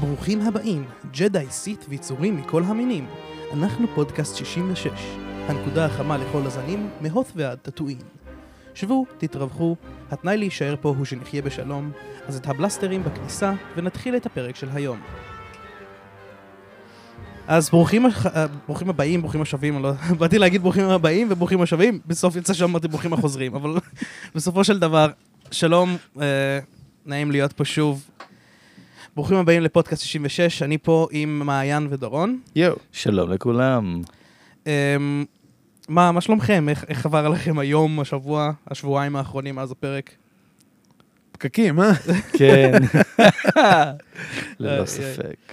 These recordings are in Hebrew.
ברוכים הבאים, ג'די, סיט ויצורים מכל המינים. אנחנו פודקאסט 66, הנקודה החמה לכל הזנים, מהות ועד טאטואין. שבו, תתרווחו, התנאי להישאר פה הוא שנחיה בשלום, אז את הבלסטרים בכניסה, ונתחיל את הפרק של היום. אז ברוכים, הח- אה, ברוכים הבאים, ברוכים השבים, לא... באתי להגיד ברוכים הבאים וברוכים השבים, בסוף יצא שאמרתי ברוכים החוזרים, אבל בסופו של דבר, שלום, אה, נעים להיות פה שוב. ברוכים הבאים לפודקאסט 66, אני פה עם מעיין ודורון. יואו. שלום לכולם. אמ, מה, מה שלומכם? איך, איך עבר עליכם היום, השבוע, השבועיים האחרונים מאז הפרק? פקקים, אה? כן. ללא. ספק.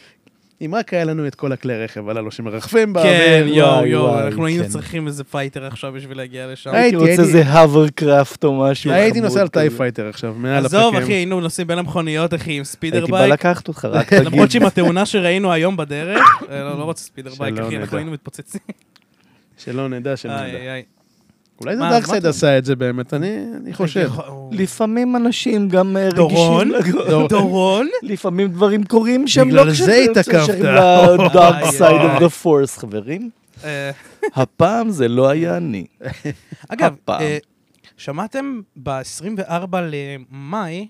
אם רק היה לנו את כל הכלי רכב הללו שמרחפים כן, באוויר. יואו, וואי, יואו, וואי, אנחנו היינו כן. צריכים איזה fighter עכשיו בשביל להגיע לשם. היי, הייתי רוצה איזה hovercraft או משהו. הייתי נוסע על TIE. Fighter עכשיו, מעל עזוב, הפקקים. אחי, היינו נוסעים בין המכוניות, אחי, עם speeder הייתי בא bike. לקחת אותך, רק תגיד. למרות שעם התאונה שראינו היום בדרך, אה, לא לא רוצה speeder bike, אחי, אנחנו. היינו מתפוצצים. שלא נדע, שלא איי, נדע. אולי זה dark side עשה את זה באמת, אני אני חושב. לפעמים אנשים גם אה, דורון? רגישים. דור- דורון? לפעמים דברים קורים שהם בגלל לא זה התעכבת. שייכים ל dark side. of the force, חברים. אה, הפעם זה לא היה אני. אגב. אה, שמעתם ב-24 למאי,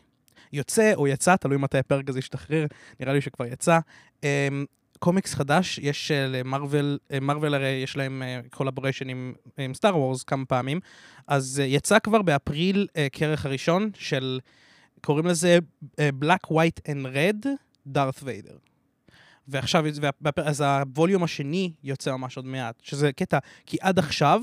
יוצא או יצא, תלוי מתי הפרק הזה ישתחרר, נראה לי שכבר יצא, אה, קומיקס חדש, יש אה, למרוויל, אה, מרוויל הרי יש להם collaboration עם, עם Star Wars כמה פעמים, אז אה, יצא כבר באפריל אה, כרך הראשון של, קוראים לזה אה, Black, White and Red, דארת ויידר. ועכשיו, אז ה volume השני יוצא ממש עוד מעט, שזה קטע, כי עד עכשיו,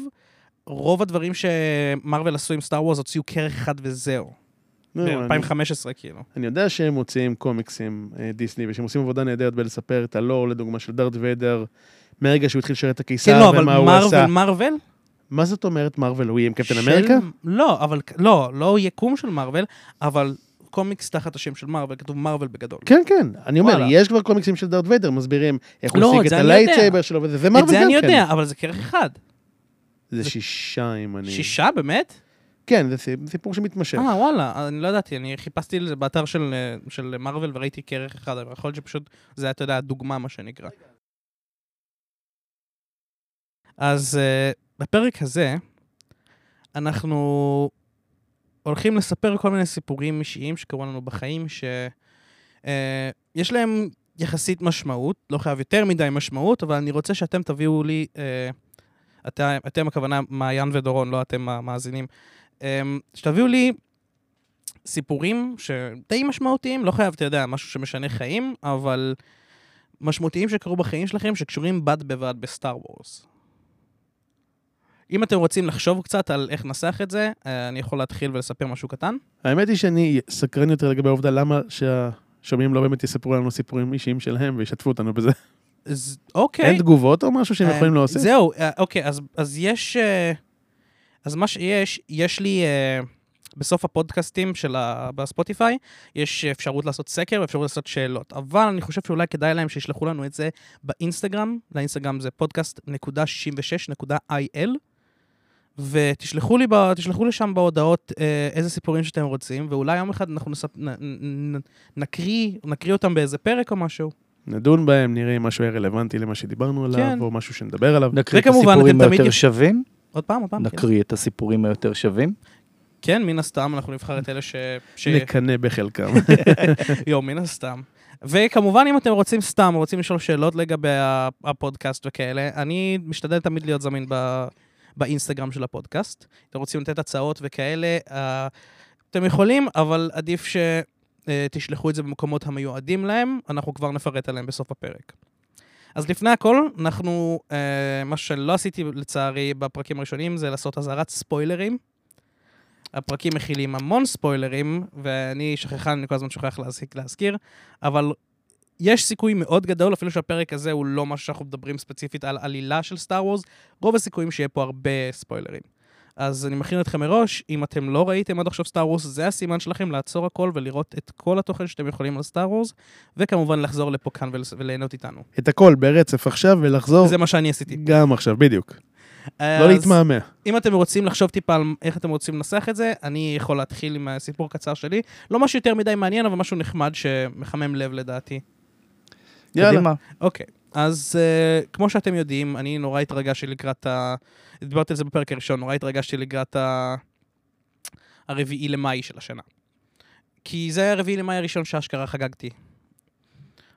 רוב הדברים שמרוויל עשו עם Star Wars הוציאו כרך אחד וזהו. נו, אני- ב-2015 כאילו. אני יודע שהם מוציאים קומיקסים, אה, דיסני, ושהם עושים עבודה נהדרת בלספר את הלור, לדוגמה, של דארט ויידר, מהרגע שהוא התחיל לשרת את כן, הקיסר, לא, אבל ומה הוא עשה. מרוויל, מרוויל? מה זאת אומרת מרוויל? הוא יהיה עם קפטן אמריקה? לא, אבל, לא, לא יקום של מרוויל, אבל קומיקס תחת השם של מרוויל, כתוב מרוויל בגדול. כן, כן. אני אומר. יש כבר קומיקסים של דארט ויידר, מסבירים איך הוא לא, השיג את. ה lightsaber שלו, וזה, ומרוויל את זה גם אני כן. יודע, אבל זה כרך אחד. זה שישה, אם אני... שישה, באמת? כן, זה סיפ- סיפור שמתמשך. אה, וואלה, אני לא ידעתי, אני חיפשתי את זה באתר של, אה, של מרוויל וראיתי כרך אחד, אבל יכול להיות שפשוט זה היה, אתה יודע, דוגמה, מה שנקרא. אז אה, בפרק הזה, אנחנו הולכים לספר כל מיני סיפורים אישיים שקרו לנו בחיים, שיש להם יחסית משמעות, לא חייב יותר מדי משמעות, אבל אני רוצה שאתם תביאו לי, אה, אתם, אתם הכוונה מעיין ודורון, לא אתם המאזינים, אמ, שתביאו לי סיפורים שדי משמעותיים, לא חייב, אתה יודע, משהו שמשנה חיים, אבל משמעותיים שקרו בחיים שלכם, שקשורים בד בבד בסטאר וורס. אם אתם רוצים לחשוב קצת על איך נסח את זה, אה, אני יכול להתחיל ולספר משהו קטן. האמת היא שאני סקרן יותר לגבי העובדה למה שהשומעים לא באמת יספרו לנו סיפורים אישיים שלהם וישתפו אותנו בזה. אז אוקיי. אין תגובות או משהו שהם אה, יכולים להוסיף? זהו, אה, אוקיי, אז, אז יש... אז מה שיש, יש לי... אה, בסוף הפודקאסטים של ה... בספוטיפיי, יש אפשרות לעשות סקר ואפשרות לעשות שאלות. אבל אני חושב שאולי כדאי להם שישלחו לנו את זה באינסטגרם, לאינסטגרם זה podcast.66.il, ותשלחו לי, ב... תשלחו לי שם בהודעות אה, איזה סיפורים שאתם רוצים, ואולי יום אחד אנחנו נספ... נ... נ... נ... נקריא, נקריא אותם באיזה פרק או משהו. נדון בהם, נראה אם משהו יהיה רלוונטי למה שדיברנו עליו, כן. או משהו שנדבר עליו. נקריא את הסיפורים תמיד היותר יכ- שווים? עוד פעם, עוד פעם. כן. נקריא את הסיפורים היותר שווים? כן, מן הסתם, אנחנו נבחר את אלה ש... ש... נקנא בחלקם. יו, מן הסתם. וכמובן, אם אתם רוצים סתם, רוצים לשאול שאלות לגבי הפודקאסט וכאלה, אני משתדל תמיד להיות זמין ב... באינסטגרם של הפודקאסט. אתם רוצים לתת הצעות וכאלה, אה, אתם יכולים, אבל עדיף שתשלחו את זה במקומות המיועדים להם, אנחנו כבר נפרט עליהם בסוף הפרק. אז לפני הכל, אנחנו, אה, מה שלא עשיתי לצערי בפרקים הראשונים, זה לעשות אזהרת ספוילרים. הפרקים מכילים המון ספוילרים, ואני שכחן, אני כל הזמן שוכח להזיק, להזכיר, אבל יש סיכוי מאוד גדול, אפילו שהפרק הזה הוא לא משהו שאנחנו מדברים ספציפית על עלילה של סטאר וורס, רוב הסיכויים שיהיה פה הרבה ספוילרים. אז אני מכין אתכם מראש, אם אתם לא ראיתם עד עכשיו סטאר וורס, זה הסימן שלכם לעצור הכל ולראות את כל התוכן שאתם יכולים על סטאר וורס, וכמובן לחזור לפה כאן ול- וליהנות איתנו. את הכל ברצף עכשיו ולחזור זה מה שאני עשיתי. גם עכשיו, בדיוק. לא אז להתמהמה. אם אתם רוצים לחשוב טיפה על איך אתם רוצים לנסח את זה, אני יכול להתחיל עם סיפור קצר שלי. לא משהו יותר מדי מעניין, אבל משהו נחמד שמחמם לב לדעתי. יאללה. קדימה. אוקיי, אז uh, כמו שאתם יודעים, אני נורא התרגשתי לקראת ה... דיברתי על זה בפרק הראשון, נורא התרגשתי לקראת ה... הרביעי למאי של השנה. כי זה היה הרביעי למאי הראשון שאשכרה חגגתי.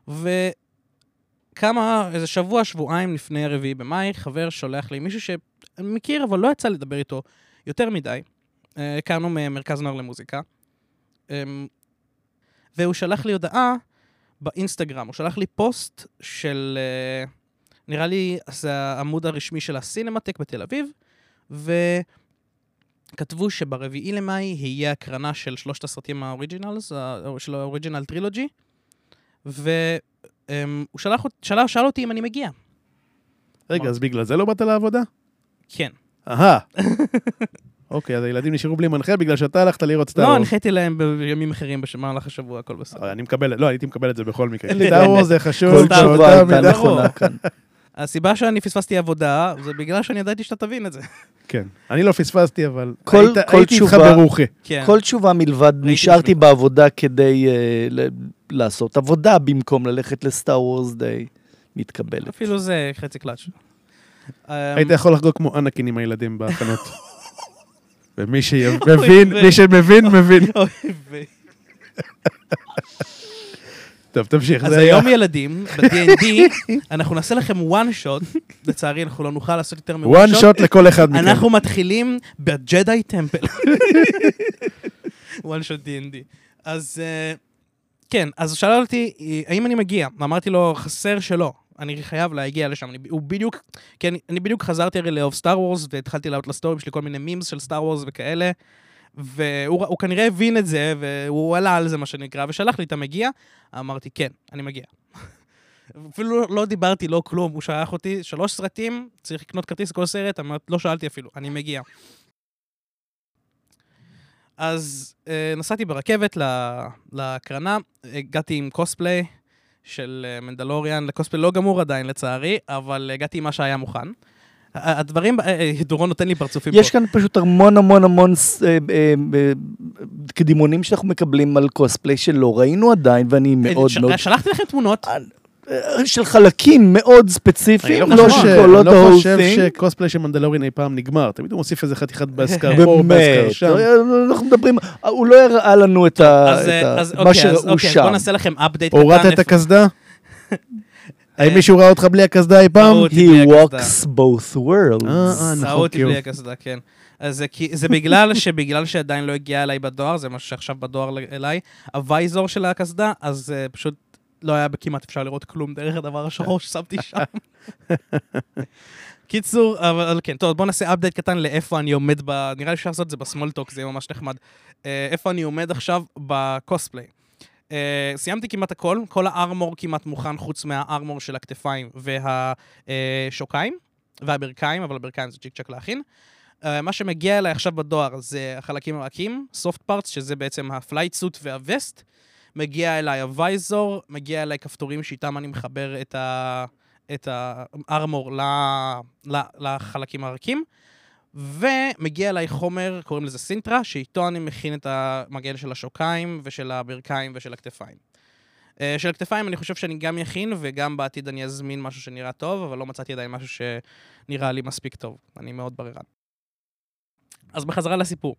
וכמה, איזה שבוע, שבועיים לפני הרביעי במאי, חבר שולח לי מישהו שאני מכיר, אבל לא יצא לדבר איתו יותר מדי. אה, הכרנו ממרכז נוער למוזיקה. אמ, והוא שלח לי הודעה באינסטגרם, הוא שלח לי פוסט של, אה, נראה לי, זה העמוד הרשמי של הסינמטק בתל אביב, וכתבו שברביעי למאי יהיה הקרנה של שלושת הסרטים ה originals, של ה original trilogy, והוא שלח, שאל, שאל אותי אם אני מגיע. רגע, אז בגלל זה לא באת לעבודה? כן. אהה. אוקיי, אז הילדים נשארו בלי מנחה בגלל שאתה הלכת לראות סטאר לא, וורס. הנחיתי להם בימים אחרים במהלך השבוע, הכל בסדר. אני מקבל, לא, הייתי מקבל את זה בכל מקרה. סטאר. וורס זה חשוב, תשובה באותה הייתה מידה. נכונה כאן. הסיבה שאני פספסתי עבודה, זה בגלל שאני ידעתי שאתה תבין את זה. כן. אני לא פספסתי, אבל כל- היית- כל הייתי איתך ברוחה. כן. כל תשובה מלבד נשארתי בעבודה כדי אה, לעשות עבודה במקום ללכת לסטאר וורס דיי מתקבלת. אפילו זה חצי קלאץ'. אמ, היית יכול לחגוג כמו אנקין עם הילדים בהכנות. ומי שמבין, מי שמבין, מבין. טוב, תמשיך. אז היום ילדים, ב-D&D, אנחנו נעשה לכם one shot, לצערי אנחנו לא נוכל לעשות יותר מ-one one shot לכל אחד מכם. אנחנו מתחילים בג'די טמפל. one shot D&D. אז אה, כן, אז הוא שאל אותי, אה, האם אני מגיע? אמרתי לו, חסר שלא. אני חייב להגיע לשם. אני, הוא בדיוק, כן, אני בדיוק חזרתי הרי לאהוב סטאר וורס, והתחלתי לעלות לסטורים שלי כל מיני מימס של סטאר וורס וכאלה. והוא הוא כנראה הבין את זה, והוא עלה על זה, מה שנקרא, ושלח לי, אתה מגיע? אמרתי, כן, אני מגיע. אפילו לא דיברתי, לא כלום, הוא שלח אותי, שלוש סרטים, צריך לקנות כרטיס כל סרט, אמרת, לא שאלתי אפילו, אני מגיע. אז אה, נסעתי ברכבת להקרנה, הגעתי עם קוספליי של אה, מנדלוריאן, לקוספליי לא גמור עדיין לצערי, אבל הגעתי עם מה שהיה מוכן. הדברים, אה, אה, דורון נותן לי פרצופים יש פה. כאן פשוט המון המון המון קדימונים שאנחנו מקבלים על קוספליי שלא ראינו עדיין, ואני מאוד מאוד... שלחתי לכם תמונות. אה, של חלקים מאוד אני ספציפיים, לא לא חושב- של לא לא the whole חושב thing. שקוספליי של מנדלורין אי פעם נגמר. תמיד הוא מוסיף איזה חתיכת באסקר פה, באסקר שם. אנחנו מדברים, הוא לא הראה לנו את אז, אה, אז מה אוקיי, אז שראו אוקיי, אז שם. בואו נעשה לכם אפדייט הורדת את הקסדה? האם מישהו ראה אותך בלי הקסדה אי פעם? He walks both worlds. אה, אה, נכון, אותי בלי הקסדה, כן. אז זה, כי, זה בגלל שבגלל שעדיין לא הגיע אליי בדואר, זה משהו שעכשיו בדואר אליי, הוויזור של הקסדה, אז uh, פשוט לא היה כמעט אפשר לראות כלום דרך הדבר השחור ששמתי שם. קיצור, אבל, כן, טוב, בואו נעשה אפדייט קטן לאיפה אני עומד ב... נראה לי אפשר לעשות את זה ב small talk, זה יהיה ממש נחמד. Uh, איפה אני עומד עכשיו ב cosplay. Uh, סיימתי כמעט הכל, כל ה armor כמעט מוכן, חוץ מה armor של הכתפיים והשוקיים והברכיים, אבל הברכיים זה צ'יק צ'ק להכין. Uh, מה שמגיע אליי עכשיו בדואר זה החלקים הרכים, soft parts, שזה בעצם ה flight suit וה vest. מגיע אליי ה visor, מגיע אליי כפתורים שאיתם אני מחבר את, ה... את ה armor ל... ל... לחלקים הרכים. ומגיע אליי חומר, קוראים לזה סינטרה, שאיתו אני מכין את המגן של השוקיים ושל הברכיים ושל הכתפיים. Uh, של הכתפיים אני חושב שאני גם יכין, וגם בעתיד אני אזמין משהו שנראה טוב, אבל לא מצאתי עדיין משהו שנראה לי מספיק טוב. אני מאוד בררן. אז בחזרה לסיפור.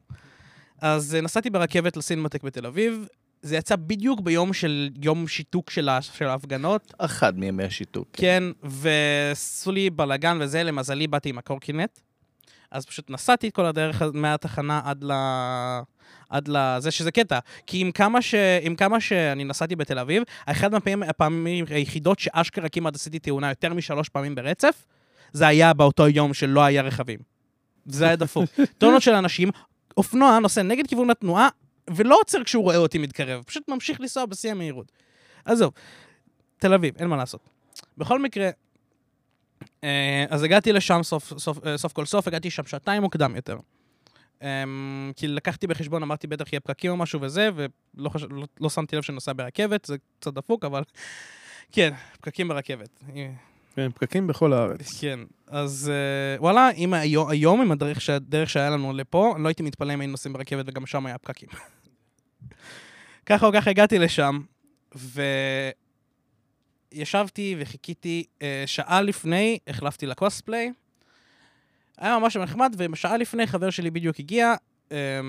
אז אה, נסעתי ברכבת לסינמטק בתל אביב, זה יצא בדיוק ביום של יום שיתוק של, ההפגנות, אחד מימי השיתוק. כן, ועשו לי בלאגן וזה, למזלי באתי עם הקורקינט. אז פשוט נסעתי את כל הדרך מהתחנה עד ל... עד לזה שזה קטע. כי עם כמה, ש... עם כמה שאני נסעתי בתל אביב, אחד מהפעמים הפעמים היחידות שאשכרה כמעט עשיתי תאונה יותר משלוש פעמים ברצף, זה היה באותו יום שלא היה רכבים. זה היה דפוק. טונות של אנשים, אופנוע נוסע נגד כיוון התנועה, ולא עוצר כשהוא רואה אותי מתקרב, פשוט ממשיך לנסוע בשיא המהירות. עזוב, תל אביב, אין מה לעשות. בכל מקרה, אה, אז הגעתי לשם סוף, סוף, אה, סוף כל סוף, הגעתי שם שעתיים מוקדם יותר. אמ, כי לקחתי בחשבון, אמרתי בטח יהיה פקקים או משהו וזה, ולא חש... לא, לא שמתי לב שנוסע ברכבת, זה קצת דפוק, אבל כן, פקקים ברכבת. כן, פקקים בכל הארץ. כן, אז אה, וואלה, אם היום, היום עם הדרך. הדרך שהיה לנו לפה, לא הייתי מתפלא אם היינו נוסעים ברכבת וגם שם היה פקקים. ככה או ככה הגעתי לשם, ישבתי וחיכיתי אה, שעה לפני, החלפתי לקוספליי. היה ממש נחמד, ושעה לפני חבר שלי בדיוק הגיע. אה,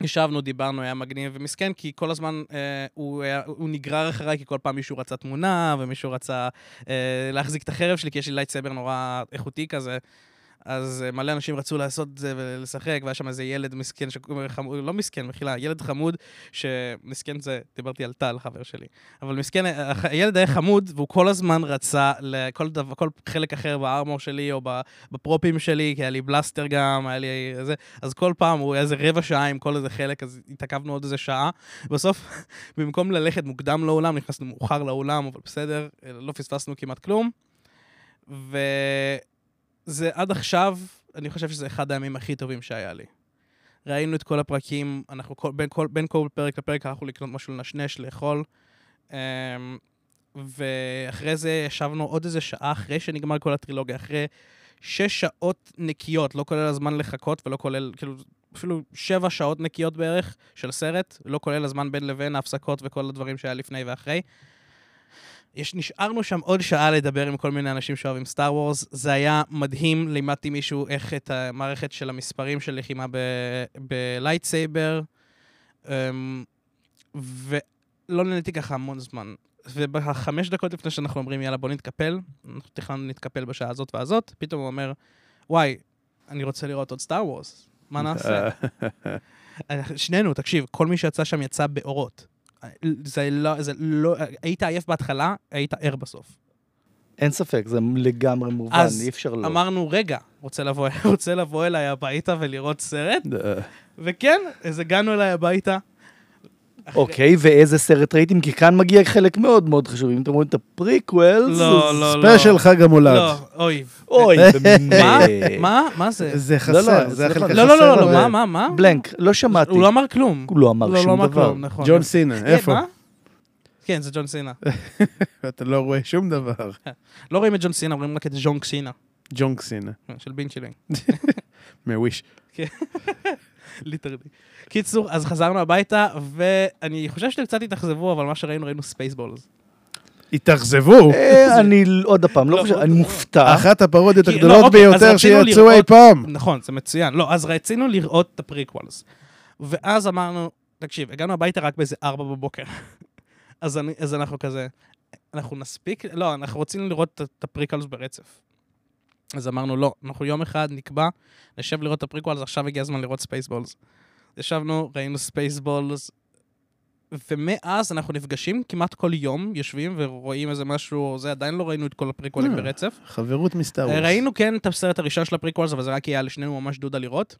ישבנו, דיברנו, היה מגניב ומסכן, כי כל הזמן אה, הוא, היה, הוא נגרר אחריי, כי כל פעם מישהו רצה תמונה, ומישהו רצה אה, להחזיק את החרב שלי, כי יש לי לייטסבר נורא איכותי כזה. אז אה, מלא אנשים רצו לעשות את זה ולשחק, והיה שם איזה ילד מסכן, חמוד, לא מסכן, מחילה, ילד חמוד, שמסכן זה, דיברתי על טל, חבר שלי. אבל מסכן, אה, הילד היה חמוד, והוא כל הזמן רצה לכל דבר, כל חלק אחר בארמור שלי, או בפרופים שלי, כי היה לי בלסטר גם, היה לי איזה, אז כל פעם הוא היה איזה רבע שעה עם כל איזה חלק, אז התעכבנו עוד איזה שעה. בסוף, במקום ללכת מוקדם לאולם, נכנסנו מאוחר לאולם, אבל בסדר, לא פספסנו כמעט כלום. ו... זה עד עכשיו, אני חושב שזה אחד הימים הכי טובים שהיה לי. ראינו את כל הפרקים, אנחנו כל, בין, כל, בין כל פרק לפרק הלכנו לקנות משהו לנשנש, לאכול. Um, ואחרי זה ישבנו עוד איזה שעה אחרי שנגמר כל הטרילוגיה, אחרי שש שעות נקיות, לא כולל הזמן לחכות ולא כולל, כאילו, אפילו שבע שעות נקיות בערך של סרט, לא כולל הזמן בין לבין ההפסקות וכל הדברים שהיה לפני ואחרי. יש, נשארנו שם עוד שעה לדבר עם כל מיני אנשים שאוהבים סטאר וורס. זה היה מדהים, לימדתי מישהו איך את המערכת של המספרים של לחימה ב lightsaber, אמ, ולא נהניתי ככה המון זמן. ובחמש דקות לפני שאנחנו אומרים, יאללה, בוא נתקפל, אנחנו תכננו להתקפל בשעה הזאת והזאת, פתאום הוא אומר, וואי, אני רוצה לראות עוד Star Wars, מה נעשה? שנינו, תקשיב, כל מי שיצא שם יצא באורות. זה לא, זה לא, היית עייף בהתחלה, היית ער בסוף. אין ספק, זה לגמרי מובן, אי אפשר לא. אז אמרנו, רגע, רוצה לבוא, רוצה לבוא אליי הביתה ולראות סרט? וכן, אז הגענו אליי הביתה. אוקיי, ואיזה סרט ראיתם? כי כאן מגיע חלק מאוד מאוד חשוב. אם אתם רואים את ה prequels, לא, לא, לא. special חג המולד. לא, אוי. אוי, מה? מה? מה זה? זה חסר, זה החלק החסר. לא, לא, לא, לא, מה, מה, מה? blank, לא שמעתי. הוא לא אמר כלום. הוא לא אמר שום דבר. נכון. ג'ון סינה, איפה? כן, זה ג'ון סינה. אתה לא רואה שום דבר. לא רואים את ג'ון סינה, רואים רק את ז'ונק סינה. ג'ונק סינה. של בין שילינג. מוויש. literally. קיצור, אז חזרנו הביתה, ואני חושב שקצת התאכזבו, אבל מה שראינו, ראינו Spaceballs. התאכזבו? אני עוד פעם, לא חושב, אני מופתע. אחת הפרודיות לא, הגדולות אוקיי, ביותר שיצאו אי פעם. נכון, זה מצוין. לא, אז רצינו לראות את ה prequels. ואז אמרנו, תקשיב, הגענו הביתה רק באיזה ארבע בבוקר. אז, אנחנו כזה, אנחנו נספיק? לא, אנחנו רצינו לראות את- את ה prequels ברצף. אז אמרנו, לא, אנחנו יום אחד נקבע, נשב לראות את ה prequels, עכשיו הגיע הזמן לראות Spaceballs. ישבנו, ראינו Spaceballs, ומאז אנחנו נפגשים כמעט כל יום, יושבים ורואים איזה משהו, זה עדיין לא ראינו את כל הפריקוולים אה. ברצף. חברות מ Star Wars. ראינו כן את הסרט הראשון של ה prequels, אבל זה רק יהיה לשנינו ממש דודה לראות.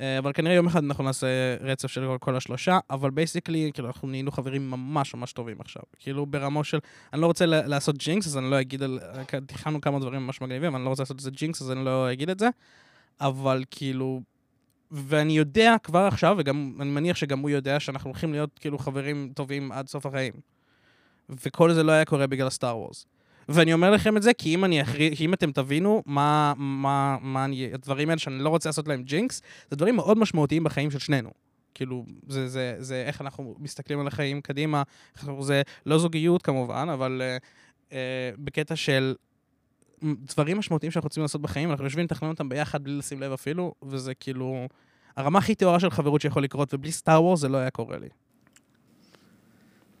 אה, אבל כנראה יום אחד אנחנו נעשה רצף של כל- השלושה, אבל basically, כאילו, אנחנו נהיינו חברים ממש ממש טובים עכשיו. כאילו, ברמות של... אני לא רוצה לעשות jinx, אז אני לא אגיד על... תכננו כמה דברים ממש מגניבים, אני לא רוצה לעשות את זה jinx, אז אני לא אגיד את זה. אבל כאילו... ואני יודע כבר עכשיו, וגם אני מניח שגם הוא יודע, שאנחנו הולכים להיות כאילו חברים טובים עד סוף החיים. וכל זה לא היה קורה בגלל Star Wars. ואני אומר לכם את זה, כי אם, אני אחרי, כי אם אתם תבינו מה, מה, מה אני, הדברים האלה שאני לא רוצה לעשות להם jinx, זה דברים מאוד משמעותיים בחיים של שנינו. כאילו, זה, זה, זה איך אנחנו מסתכלים על החיים קדימה, זה לא זוגיות כמובן, אבל uh, uh, בקטע של דברים משמעותיים שאנחנו רוצים לעשות בחיים, אנחנו יושבים לתכנן אותם ביחד בלי לשים לב אפילו, וזה כאילו הרמה הכי טהורה של חברות שיכול לקרות, ובלי סטאר וורס זה לא היה קורה לי.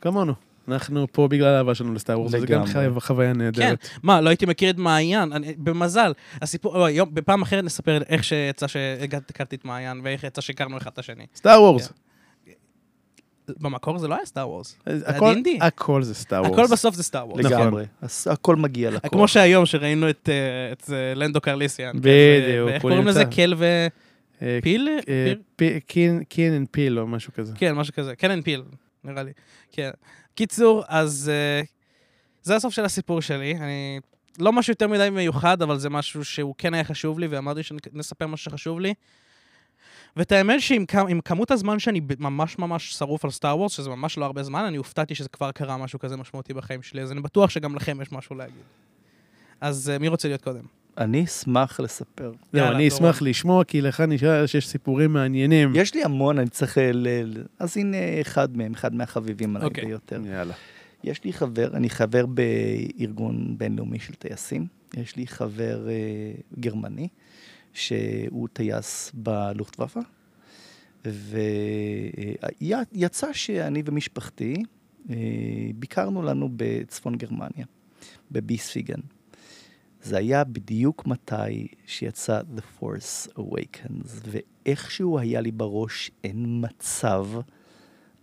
כמונו. אנחנו פה בגלל האהבה שלנו לסטאר וורס, זה גם חוויה כן, נהדרת. מה, לא הייתי מכיר את מעיין, אני, במזל. הסיפור, לא, יום, בפעם אחרת נספר איך שיצא שהכרתי את מעיין, ואיך יצא שהכרנו אחד את השני. Star Wars. במקור זה לא היה Star Wars. הכל- D&D. הכל זה Star Wars. הכל בסוף זה Star Wars. לגמרי. הכל מגיע לכל. כמו שהיום שראינו את, אה, את אה, לנדו קרליסיאן. כן, בדיוק, הוא קוראים לזה? קל ו... אה, פיל? אה, פיל? פי- קין- קין and Peele או משהו כזה. כן, משהו כזה. קן and Peele, נראה לי. כן. קיצור, אז אה, זה הסוף של הסיפור שלי. אני... לא משהו יותר מדי מיוחד, אבל זה משהו שהוא כן היה חשוב לי, ואמרתי שנספר מה שחשוב לי. ואת האמת שעם כ- עם כמות הזמן שאני ממש ממש שרוף על סטאר וורס, שזה ממש לא הרבה זמן, אני הופתעתי שזה כבר קרה משהו כזה משמעותי בחיים שלי, אז אני בטוח שגם לכם יש משהו להגיד. אז אה, מי רוצה להיות קודם? אני אשמח לספר. יאללה, אני. אשמח לשמוע, כי לך נשאר שיש סיפורים מעניינים. יש לי המון, אני צריך... אה, ל... ל- אז הנה אחד מהם, אחד מהחביבים עליי אוקיי. ביותר. יאללה. יש לי חבר, אני חבר בארגון בינלאומי של טייסים. יש לי חבר אה, גרמני, שהוא טייס בלוכטוואפה, ויצא שאני ומשפחתי אה, ביקרנו לנו בצפון גרמניה, בביספיגן. זה היה בדיוק מתי שיצא The Force Awakens, ואיכשהו היה לי בראש, אין מצב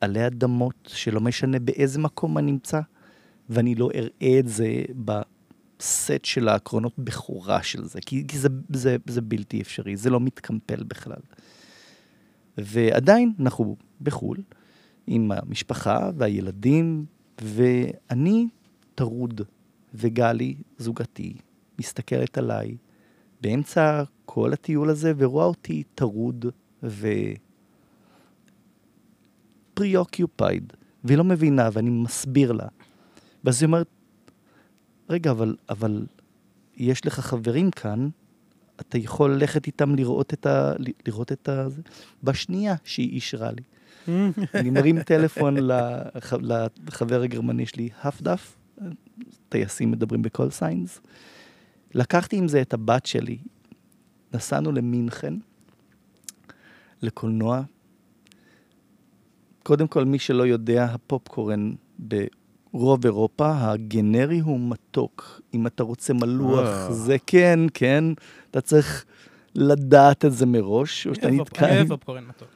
עלי אדמות, שלא משנה באיזה מקום אני נמצא, ואני לא אראה את זה בסט של הקרנות בכורה של זה, כי, כי זה, זה, זה בלתי אפשרי, זה לא מתקמפל בכלל. ועדיין אנחנו בחו"ל, עם המשפחה והילדים, ואני טרוד, וגלי, זוגתי, מסתכלת עליי באמצע כל הטיול הזה ורואה אותי טרוד ו... preoccupied, והיא לא מבינה, ואני מסביר לה. ואז היא אומרת, רגע, אבל, אבל יש לך חברים כאן, אתה יכול ללכת איתם לראות את ה... לראות את ה... בשנייה שהיא אישרה לי. אני מרים טלפון לח, לחבר הגרמני שלי, הפדף, טייסים מדברים בכל סיינס. לקחתי עם זה את הבת שלי, נסענו למינכן, לקולנוע. קודם כל, מי שלא יודע, הפופקורן ברוב אירופה, הגנרי הוא מתוק. אם אתה רוצה מלוח, זה כן, כן, אתה צריך לדעת את זה מראש, או שאתה נתקע... אני אוהב פופקורן מתוק.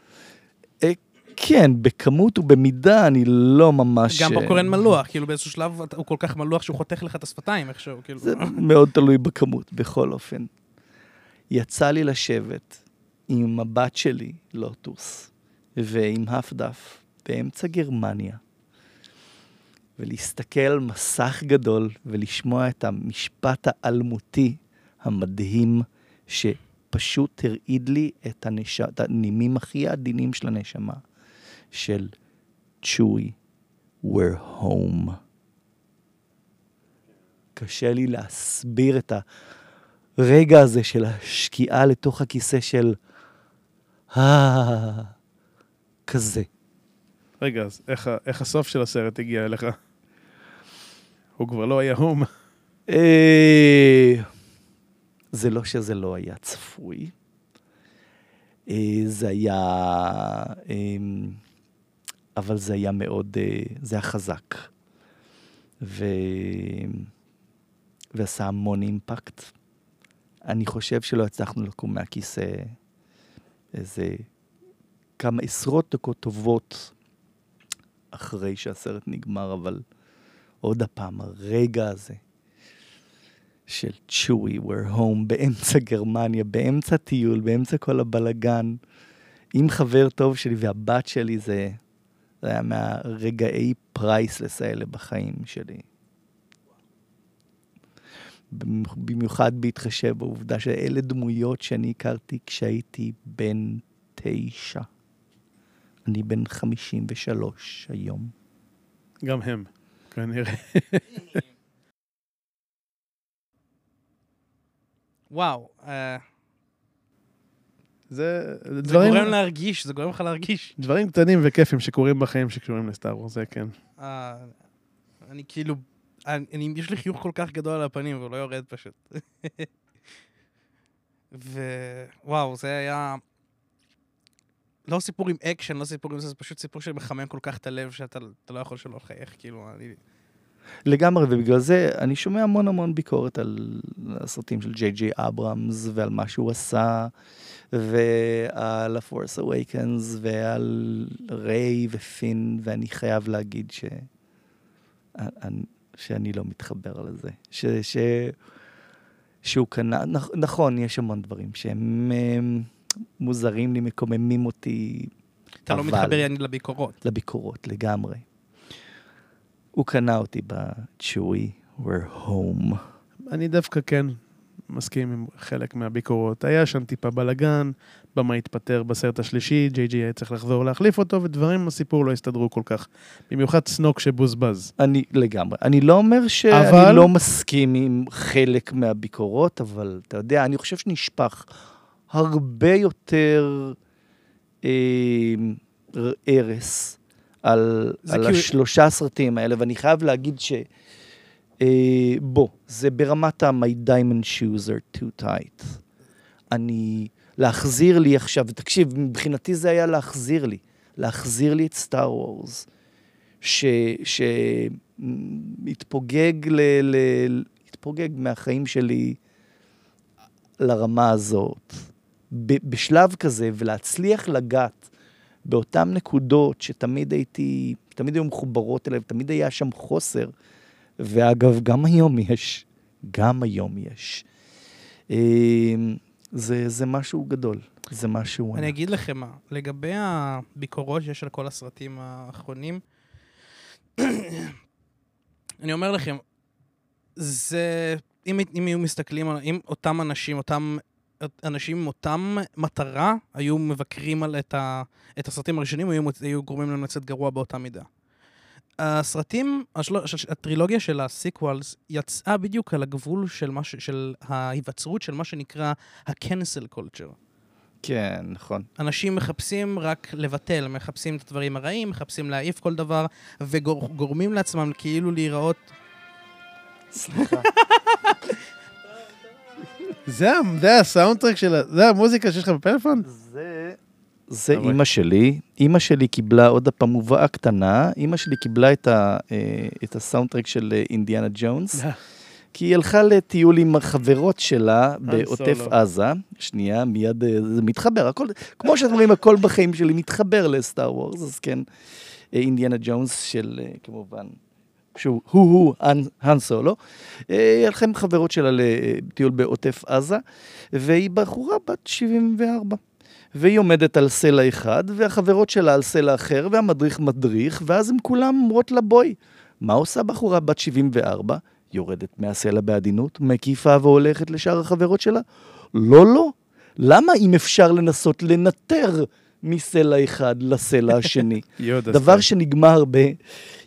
אה, כן, בכמות ובמידה אני לא ממש... גם פופקורן מלוח, כאילו באיזשהו שלב הוא כל כך מלוח שהוא חותך לך את השפתיים איכשהו, כאילו. זה מאוד תלוי בכמות, בכל אופן. יצא לי לשבת עם הבת שלי, לוטוס, ועם הפדף, באמצע גרמניה, ולהסתכל על מסך גדול ולשמוע את המשפט האלמותי המדהים, שפשוט הרעיד לי את, הנש... את הנימים הכי עדינים של הנשמה. של צ'וי, we're home. קשה לי להסביר את הרגע הזה של השקיעה לתוך הכיסא של אה... כזה. רגע, אז איך, איך הסוף של הסרט הגיע אליך? הוא כבר לא היה הום. אה... זה לא שזה לא היה צפוי. אה, זה היה... אה... אבל זה היה מאוד, אה, זה היה חזק. ו... ועשה המון אימפקט. אני חושב שלא הצלחנו לקום מהכיסא איזה כמה עשרות דקות טובות אחרי שהסרט נגמר, אבל עוד הפעם, הרגע הזה של צ'וי, we're home, באמצע גרמניה, באמצע טיול, באמצע כל הבלגן, עם חבר טוב שלי והבת שלי, זה... זה היה מהרגעי פרייסלס האלה בחיים שלי. במיוחד בהתחשב בעובדה שאלה דמויות שאני הכרתי כשהייתי בן תשע. אני בן חמישים ושלוש היום. גם הם, כנראה. וואו, זה זה דברים, גורם להרגיש, זה גורם לך להרגיש. דברים קטנים וכיפים שקורים בחיים שקשורים ל Star Wars, זה כן. אה, אני כאילו, אני, אני, יש לי חיוך כל כך גדול על הפנים והוא לא יורד פשוט. ווואו, זה היה... לא סיפור עם אקשן, לא סיפור עם זה, זה פשוט סיפור שמחמם כל כך את הלב שאתה אתה לא יכול שלא לחייך, כאילו, אני... לגמרי, ובגלל זה אני שומע המון המון ביקורת על הסרטים של ג'יי ג'יי אברהמס ועל מה שהוא עשה, ועל ה-Force Awakens ועל ריי ופין, ואני חייב להגיד ש... אני, שאני לא מתחבר לזה. ש... ש... שהוא קנה, נכ... נכון, יש המון דברים שהם הם, מוזרים לי, מקוממים אותי. אתה לא אבל- מתחבר יעני לביקורות. לביקורות, לגמרי. הוא קנה אותי בצ'וי, we're home. אני דווקא כן מסכים עם חלק מהביקורות. היה שם טיפה בלאגן, במה התפטר בסרט השלישי, ג'יי ג'י היה צריך לחזור להחליף אותו, ודברים בסיפור לא הסתדרו כל כך. במיוחד סנוק שבוזבז. אני לגמרי. אני לא אומר שאני אבל- לא מסכים עם חלק מהביקורות, אבל אתה יודע, אני חושב שנשפך הרבה יותר אה, ארס על, על כי- השלושה הסרטים האלה, ואני חייב להגיד ש... אה, בוא, זה ברמת ה- My diamond shoes are too tight. אני... להחזיר לי עכשיו, תקשיב, מבחינתי זה היה להחזיר לי. להחזיר לי את סטאר וורס. שהתפוגג ל... ל... התפוגג מהחיים שלי לרמה הזאת. ב- בשלב כזה, ולהצליח לגעת באותן נקודות שתמיד הייתי, תמיד היו מחוברות אליהן, תמיד היה שם חוסר. ואגב, גם היום יש, גם היום יש. אה, זה, זה משהו גדול, זה משהו... אני. אגיד לכם מה, לגבי הביקורות שיש על כל הסרטים האחרונים, אני אומר לכם, זה, אם, אם היו מסתכלים על, אם אותם אנשים, אותם אנשים עם אותם מטרה, היו מבקרים על את, ה, את הסרטים הראשונים, היו, היו גורמים להם לצאת גרוע באותה מידה. הסרטים, השל, הטרילוגיה של הסיקוולס יצאה בדיוק על הגבול של, מה, ש- של ההיווצרות של מה שנקרא ה-cancel culture. כן, נכון. אנשים מחפשים רק לבטל, מחפשים את הדברים הרעים, מחפשים להעיף כל דבר, וגורמים לעצמם כאילו להיראות... סליחה. זה זה הסאונדטרק של ה... זה המוזיקה שיש לך בפלאפון? זה... זה אבל- אימא שלי. אימא שלי קיבלה עוד הפעם מובאה קטנה, אימא שלי קיבלה את, ה, אה, את הסאונדטרק של אה, אינדיאנה ג'ונס, כי היא הלכה לטיול עם החברות שלה בעוטף סולו. עזה. שנייה, מיד אה, זה מתחבר, הכל, כמו שאתם רואים, הכל בחיים שלי מתחבר לסטאר וורס, אז כן, אה, אינדיאנה ג'ונס של, אה, כמובן, שהוא הוא-הוא האן- סולו. אה, היא הלכה עם חברות שלה לטיול בעוטף עזה, והיא בחורה בת 74. והיא עומדת על סלע אחד, והחברות שלה על סלע אחר, והמדריך מדריך, ואז הם כולם אומרות לה, בואי. מה עושה בחורה בת 74? יורדת מהסלע בעדינות, מקיפה והולכת לשאר החברות שלה? לא, לא. למה אם אפשר לנסות לנטר מסלע אחד לסלע השני? דבר. שנגמר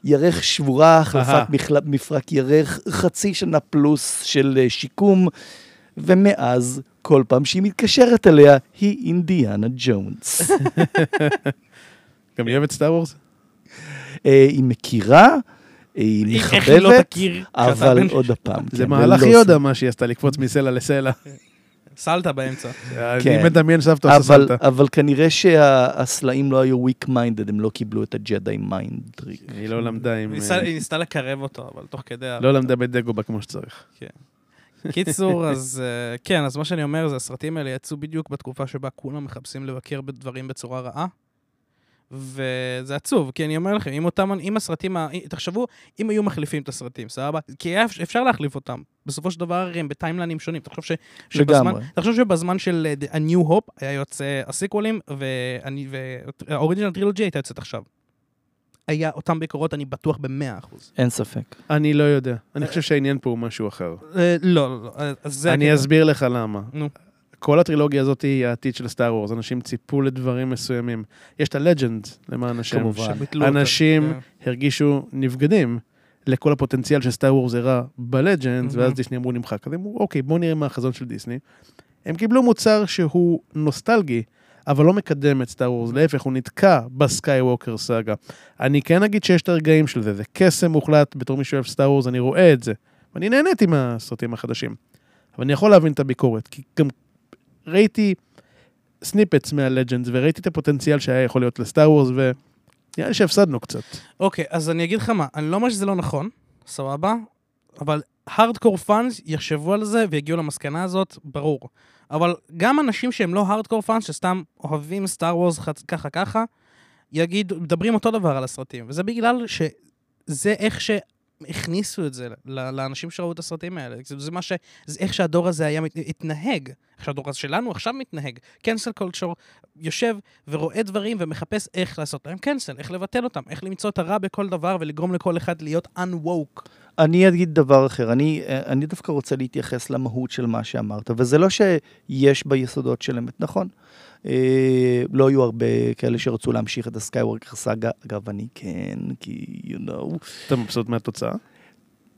בירך שבורה. החלפת מחל- מפרק ירך, חצי שנה פלוס של אה, שיקום, ומאז, כל פעם שהיא מתקשרת אליה, היא אינדיאנה ג'ונס. גם היא אוהבת סטאר וורס? אה, היא מכירה, היא איך היא לא מחבבת, תכיר? אבל עוד הפעם. זה כן, מהלך ולא יודה מה שהיא עשתה, לקפוץ מסלע לסלע. סלת באמצע. אני מדמיין סבתא עושה אבל, סבתא. אבל כנראה שהסלעים לא היו weak minded, הם לא קיבלו את ה Jedi mind trick. היא לא למדה עם... היא היא ניסתה לקרב אותו, אבל תוך כדי... לא למדה ב Dagobah כמו שצריך. קיצור, אז אה, כן, אז מה שאני אומר זה, הסרטים האלה יצאו בדיוק בתקופה שבה כולם מחפשים לבקר בדברים בצורה רעה. וזה עצוב, כי אני אומר לכם, אם אותם, אם הסרטים, תחשבו, אם היו מחליפים את הסרטים, סבבה? כי היה אפשר להחליף אותם. בסופו של דבר הם בטיימליינים שונים. תחשוב ש, שבזמן. תחשוב שבזמן של אה, A New Hope היה יוצא הסיקוולים, והאוריג'ינל טרילוגי הייתה יוצאת עכשיו. היה אותם ביקורות, אני בטוח במאה אחוז. אין ספק. אני לא יודע. אני חושב שהעניין פה הוא משהו אחר. אה, לא, לא, לא, אה, אז זה... אני. אסביר לך למה. נו. כל הטרילוגיה הזאת היא העתיד של סטאר וורס, אנשים ציפו לדברים מסוימים. יש את הלג'נד, למען השם. כמובן. אנשים כן. הרגישו נבגדים לכל הפוטנציאל שסטאר וורס הראה בלג'נד. ואז דיסני אמרו נמחק. אז הם אמרו, אוקיי, בואו נראה מה החזון של דיסני. הם קיבלו מוצר שהוא נוסטלגי, אבל לא מקדם את Star Wars, להפך, הוא נתקע ב Skywalker Saga. אני כן אגיד שיש את הרגעים של זה, זה קסם מוחלט בתור מי שאוהב Star Wars, אני רואה את זה. ואני נהניתי מהסרטים החדשים. אבל אני יכול להבין את הביקורת, כי גם ראיתי snippets מה Legends, וראיתי את הפוטנציאל שהיה יכול להיות ל Star Wars, ונראה לי שהפסדנו קצת. אוקיי, אז אני אגיד לך מה, אני לא אומר שזה לא נכון, סבבה, אבל הארדקור פאנס יחשבו על זה ויגיעו למסקנה הזאת, ברור. אבל גם אנשים שהם לא הארדקור פאנס, שסתם אוהבים סטאר וורס ככה ככה, יגידו, מדברים אותו דבר על הסרטים. וזה בגלל שזה איך שהכניסו את זה לאנשים שראו את הסרטים האלה. זה, מה ש, זה איך שהדור הזה היה מת- התנהג. איך שהדור הזה שלנו עכשיו מתנהג. קנסל קולצ'ור יושב ורואה דברים ומחפש איך לעשות להם קנסל, איך לבטל אותם, איך למצוא את הרע בכל דבר ולגרום לכל אחד להיות unwoke. אני אגיד דבר אחר, אני, אני דווקא רוצה להתייחס למהות של מה שאמרת, וזה לא שיש ביסודות של אמת, נכון. אה, לא היו הרבה כאלה שרצו להמשיך את הסקייוורקר סאגה, אגב, אני כן, כי, you know, אתה מבסוט מהתוצאה?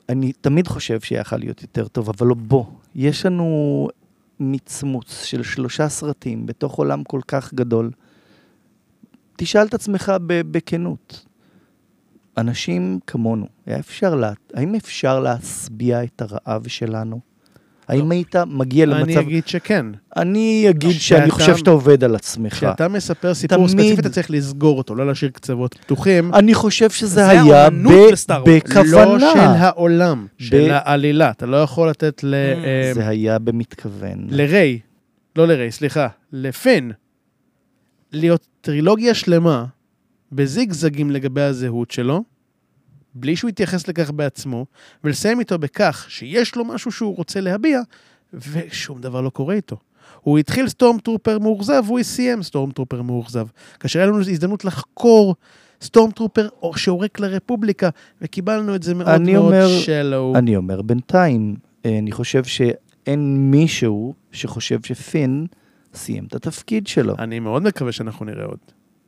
אני תמיד חושב שיכל להיות יותר טוב, אבל לא, בוא, יש לנו מצמוץ של שלושה סרטים בתוך עולם כל כך גדול. תשאל את עצמך בכנות, אנשים כמונו, היה אפשר לה... האם אפשר להשביע את הרעב שלנו? האם היית מגיע אני למצב... אגיד שכן. אני אגיד שאני חושב שאתה עובד על עצמך. כשאתה מספר סיפור תמיד- ספציפי, אתה צריך לסגור אותו, לא להשאיר קצוות פתוחים. אני חושב שזה זה היה ב-. בכוונה. לא של העולם, של ב- העלילה. אתה לא יכול לתת ל... Mm, אה, זה היה במתכוון. לריי, לא לריי, סליחה, לפין, להיות טרילוגיה שלמה בזיגזגים לגבי הזהות שלו, בלי שהוא יתייחס לכך בעצמו, ולסיים איתו בכך שיש לו משהו שהוא רוצה להביע, ושום דבר לא קורה איתו. הוא התחיל stormtrooper מאוכזב, והוא סיים stormtrooper מאוכזב. כאשר היה לנו הזדמנות לחקור stormtrooper שעורק לרפובליקה, וקיבלנו את זה מאוד אני מאוד אומר- שלו. אני אומר בינתיים, אה, אני חושב שאין מישהו שחושב שפין סיים את התפקיד שלו. אני מאוד מקווה שאנחנו נראה עוד.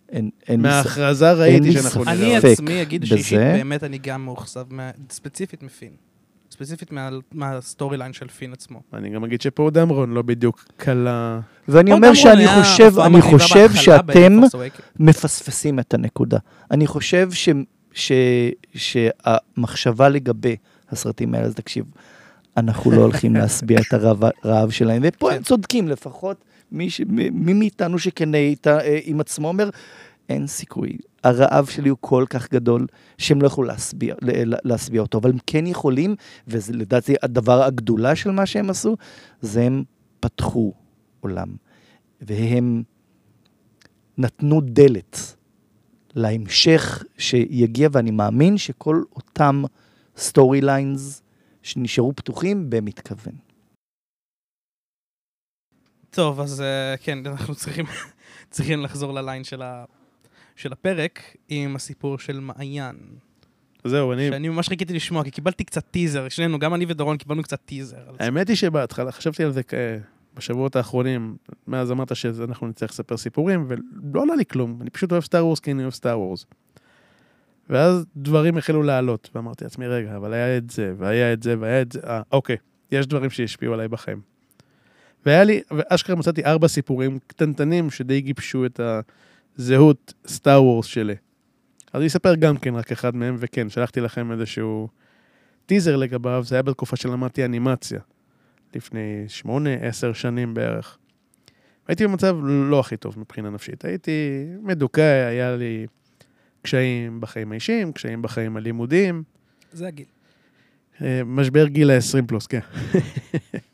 אין, אין. מההכרזה ראיתי לי שאנחנו ספק. נראה אני עצמי אגיד שאישית. באמת אני גם מאוכזב, מה- ספציפית מפין. ספציפית מה- מה storyline של פין עצמו. אני גם אגיד שפו דמרון לא בדיוק קלה. ואני אומר שאני חושב, אני חושב שאתם. מפספסים את הנקודה. אני חושב ש, ש, שהמחשבה לגבי הסרטים האלה, אז תקשיב, אנחנו לא הולכים להשביע את הרעב, הרעב שלהם, ופה הם כן. צודקים לפחות, מי, ש, מי מאיתנו שכנה איתה, אה, עם עצמו אומר, אין סיכוי. הרעב שלי הוא כל כך גדול, שהם לא יכולו להשביע, ל- להשביע אותו, אבל הם כן יכולים, ולדעתי הדבר הגדולה של מה שהם עשו, זה הם פתחו עולם. והם נתנו דלת להמשך שיגיע, ואני מאמין שכל אותם storylines שנשארו פתוחים במתכוון. טוב, אז אה, כן, אנחנו צריכים, צריכים לחזור ל line של, ה, של הפרק עם הסיפור של מעיין. זהו, אני... שאני ממש חיכיתי לשמוע, כי קיבלתי קצת טיזר, שנינו, גם אני ודורון קיבלנו קצת טיזר. האמת היא שבהתחלה חשבתי על זה כ- בשבועות האחרונים, מאז אמרת שאנחנו נצטרך לספר סיפורים, ולא עלה לי כלום. אני פשוט אוהב Star Wars כי אני אוהב Star Wars. ואז דברים החלו לעלות, ואמרתי לעצמי, רגע, אבל היה את זה, והיה את זה, והיה את זה, אה, אוקיי, יש דברים שהשפיעו עליי בחיים. והיה לי, ואשכרה מצאתי ארבע סיפורים קטנטנים שדי גיבשו את הזהות סטאר וורס שלי. אז אני אספר גם כן רק אחד מהם, וכן, שלחתי לכם איזשהו טיזר לגביו, זה היה בתקופה שלמדתי אנימציה, לפני שמונה, עשר שנים בערך. הייתי במצב לא הכי טוב מבחינה נפשית. הייתי מדוכא, היה לי קשיים בחיים האישיים, קשיים בחיים הלימודיים. זה הגיל. אה, משבר גיל ה-20 פלוס, כן.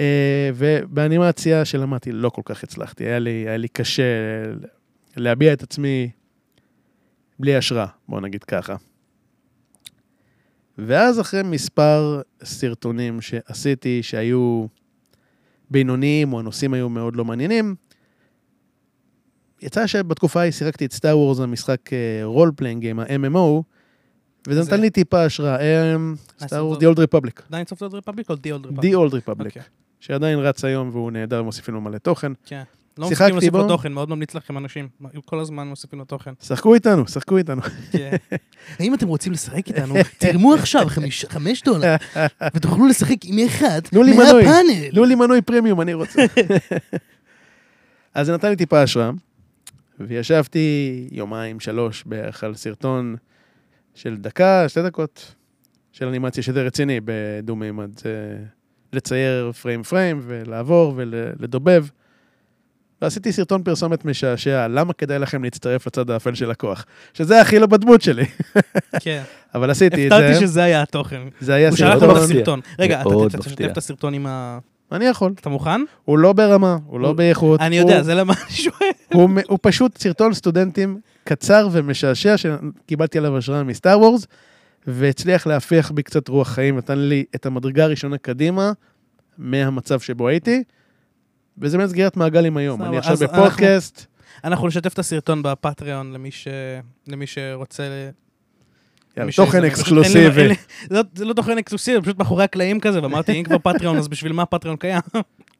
אה, ובאנימציה שלמדתי לא כל כך הצלחתי. היה לי, היה לי קשה להביע את עצמי בלי השראה, בוא נגיד ככה. ואז אחרי מספר סרטונים שעשיתי שהיו בינוניים, או הנושאים היו מאוד לא מעניינים, יצא שבתקופה ההיא שיחקתי את Star Wars, המשחק role playing game, ה-MMO, וזה נתן לי טיפה השראה. Star Wars, The Old Republic. עדיין of Old Republic או The Old Republic? The Old Republic, אוקיי. שעדיין רץ היום והוא נהדר ומוסיפים לו מלא תוכן. כן. לא מפסיקים להוסיף לו. תוכן, מאוד ממליץ לכם אנשים. כל הזמן מוסיפים לו תוכן. שחקו איתנו, שחקו איתנו. כן. האם אתם רוצים לשחק איתנו? תרמו עכשיו חמש דולר, ותוכלו לשחק עם אחד. מהפאנל. תנו לי מנוי פרמיום, אני רוצה. אז זה נתן לי טיפה השראה, וישבתי יומיים, שלוש בערך על סרטון של דקה, שתי דקות, של אנימציה שזה רציני בדו-מימד. זה לצייר פריים פריים ולעבור ולדובב. ועשיתי סרטון פרסומת משעשע, למה כדאי לכם להצטרף לצד האפל של הכוח? שזה הכי לא בדמות שלי. כן. אבל עשיתי את הפתעתי זה, שזה היה התוכן. זה היה הוא שלח סרטון, לנו סרטון. רגע, אתה תשתף. את הסרטון עם ה... אני יכול. אתה מוכן? הוא לא ברמה, הוא לא באיכות. אני יודע, זה למה אני שואל. הוא פשוט סרטון סטודנטים קצר ומשעשע שקיבלתי עליו השראה מסטאר וורס, והצליח להפיח בי קצת רוח חיים, נתן לי את המדרגה הראשונה קדימה מהמצב שבו הייתי, וזה באמת סגירת מעגל עם היום. אני עכשיו בפודקאסט, אנחנו נשתף את הסרטון בפטריון למי ש- למי שרוצה... יאללה, תוכן אקסקלוסיבי. לא- זה לא תוכן אקסקלוסיבי, פשוט מאחורי הקלעים כזה, ואמרתי, אם כבר Patreon, אז בשביל מה Patreon קיים?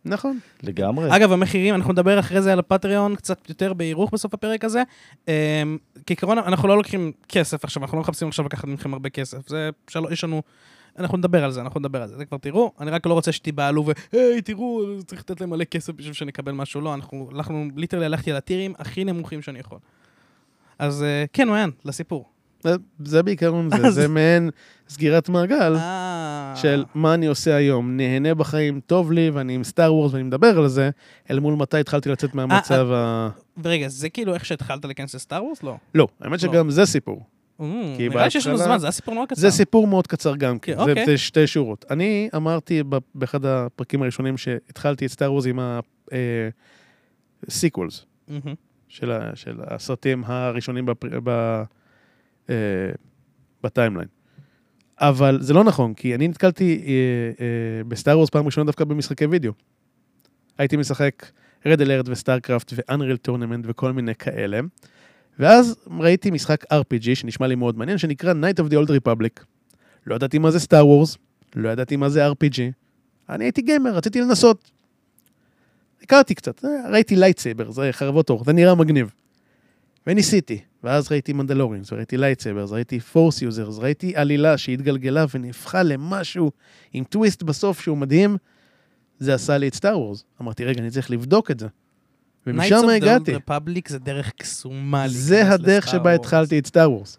נכון. לגמרי. אגב, המחירים, אנחנו נדבר אחרי זה על ה Patreon קצת יותר באורך בסוף הפרק הזה. אמ, כעיקרון, אנחנו לא לוקחים כסף עכשיו, אנחנו לא מחפשים עכשיו לקחת מכם הרבה כסף. זה, של... יש לנו... אנחנו נדבר על זה, אנחנו נדבר על זה, זה כבר תראו. אני רק לא רוצה שתיבהלו ו... היי, תראו, צריך לתת להם מלא כסף בשביל שנקבל משהו. לא, אנחנו, אנחנו literally הלכתי על הטירים הכי נמוכים שאני יכול. אז אה, כן, מעיין, לסיפור. זה- בעיקרון זה, זה מעין סגירת מעגל אה. של מה אני עושה היום, נהנה בחיים, טוב לי, ואני עם סטאר וורס ואני מדבר על זה, אל מול מתי התחלתי לצאת מהמצב ה... ורגע, זה כאילו איך שהתחלת להיכנס לסטאר וורס? לא. לא, האמת שגם זה סיפור. כי נראה לי שיש לנו זמן, זה היה סיפור נורא קצר. זה סיפור מאוד קצר גם כן, זה- אוקיי. זה שתי שורות. אני אמרתי באחד הפרקים הראשונים שהתחלתי את סטאר וורס עם ה sequels. של הסרטים הראשונים אה, ב timeline. אבל זה לא נכון, כי אני נתקלתי אה, אה, ב Star Wars פעם ראשונה דווקא במשחקי וידאו. הייתי משחק Red Alert ו StarCraft ו Unreal Tournament וכל מיני כאלה. ואז ראיתי משחק RPG שנשמע לי מאוד מעניין, שנקרא Knights of the Old Republic. לא ידעתי מה זה Star Wars, לא ידעתי מה זה RPG. אני הייתי גיימר, רציתי לנסות. הכרתי קצת, אה, ראיתי lightsaber, זה חרבות אור, זה נראה מגניב. וניסיתי, ואז ראיתי Mandalorians, וראיתי lightsabers, ראיתי force users, ראיתי עלילה שהתגלגלה ונהפכה למשהו עם טוויסט בסוף שהוא מדהים, זה עשה לי את Star Wars. אמרתי, רגע, אני צריך לבדוק את זה. ומשם הגעתי. Knights of the Republic זה דרך קסומה זה הדרך שבה. התחלתי את Star Wars.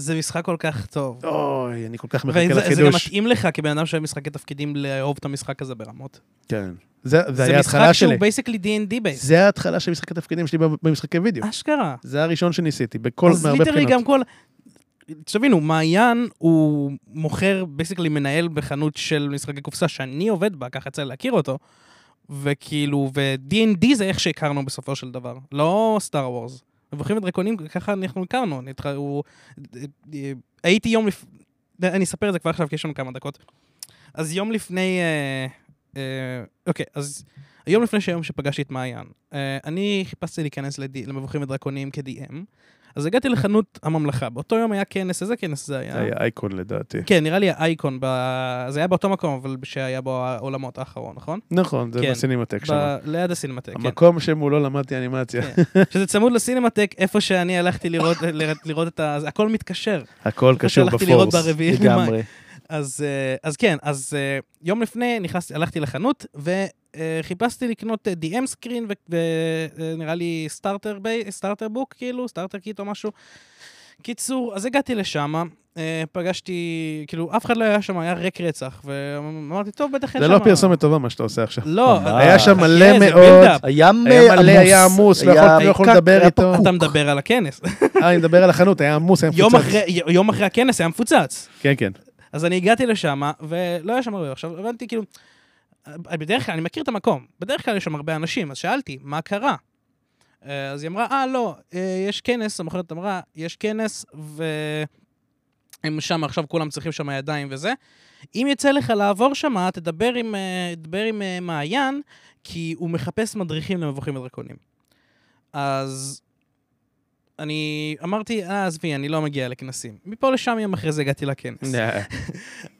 זה משחק כל כך טוב. אוי, אני כל כך מחכה וזה זה גם לחידוש. מתאים לך כבן אדם שאוהב משחקי תפקידים לאהוב את המשחק הזה ברמות. כן. זה זה זה היה משחק ההתחלה שהוא שלי. basically D&D based. זה ההתחלה של משחקי התפקידים שלי במשחקי וידאו. אשכרה. זה הראשון שניסיתי, בכל, אז מהרבה בחינות. גם כל... תבינו, מעיין הוא מוכר, basically מנהל בחנות של משחקי קופסה שאני עובד בה, ככה יצא להכיר אותו. וכאילו, ו-D&D זה איך שהכרנו בסופו של דבר, לא Star Wars. מבוכים ודרקונים, ככה אנחנו הכרנו. הוא- הייתי יום לפ... אני אספר את זה כבר עכשיו, כי יש לנו כמה דקות. אז יום לפני... אה, אה, אוקיי, אז היום לפני שהיום שפגשתי את מעיין, אה, אני חיפשתי להיכנס למבוכים ודרקונים כ-DM, אז הגעתי לחנות הממלכה. באותו יום היה כנס, איזה כנס זה היה? זה היה אייקון לדעתי. כן, נראה לי האייקון, ב... זה היה באותו מקום, אבל שהיה בו העולמות האחרון, נכון? נכון, זה כן. בסינמטק שם. ב... ליד הסינמטק, כן. המקום שמולו למדתי אנימציה. כן. שזה צמוד לסינמטק, איפה שאני הלכתי לראות, לראות, לראות את ה... הכל מתקשר. הכל קשור בפורס. לגמרי. אז, אה, אז כן, אז אה, יום לפני נכנסתי, הלכתי לחנות וחיפשתי לקנות אה, DM screen ונראה לי starter b, starter book כאילו, starter kit או משהו. קיצור, אז הגעתי לשם, אה, פגשתי, כאילו, אף אחד לא היה שם, היה ריק רצח, ואמרתי, טוב, בטח אין זה שם... לא פרסומת טובה מה שאתה עושה עכשיו. לא, ממש. היה שם מלא זה מאוד. היה מלא. היה עמוס, לא היה יכולתי- לא יכול לדבר היה איתו. אתה מדבר על הכנס. אה, אני מדבר על החנות, היה עמוס, היה מפוצץ. יום אחרי הכנס היה מפוצץ. כן, כן. אז אני הגעתי לשם, ולא היה שם הרבה. עכשיו, הבנתי, כאילו, בדרך כלל, אני מכיר את המקום, בדרך כלל יש שם הרבה אנשים, אז שאלתי, מה קרה? אה, אז היא אמרה, אה, לא, אה, יש כנס, המוכרת אמרה, יש כנס, והם שם, עכשיו כולם צריכים שם ידיים וזה. אם יצא לך לעבור שם, תדבר עם, אה, תדבר עם אה, מעיין, כי הוא מחפש מדריכים למבוכים ודרקונים. אז אני אמרתי, אה, עזבי, אני לא מגיע לכנסים. מפה לשם יום אחרי זה הגעתי לכנס.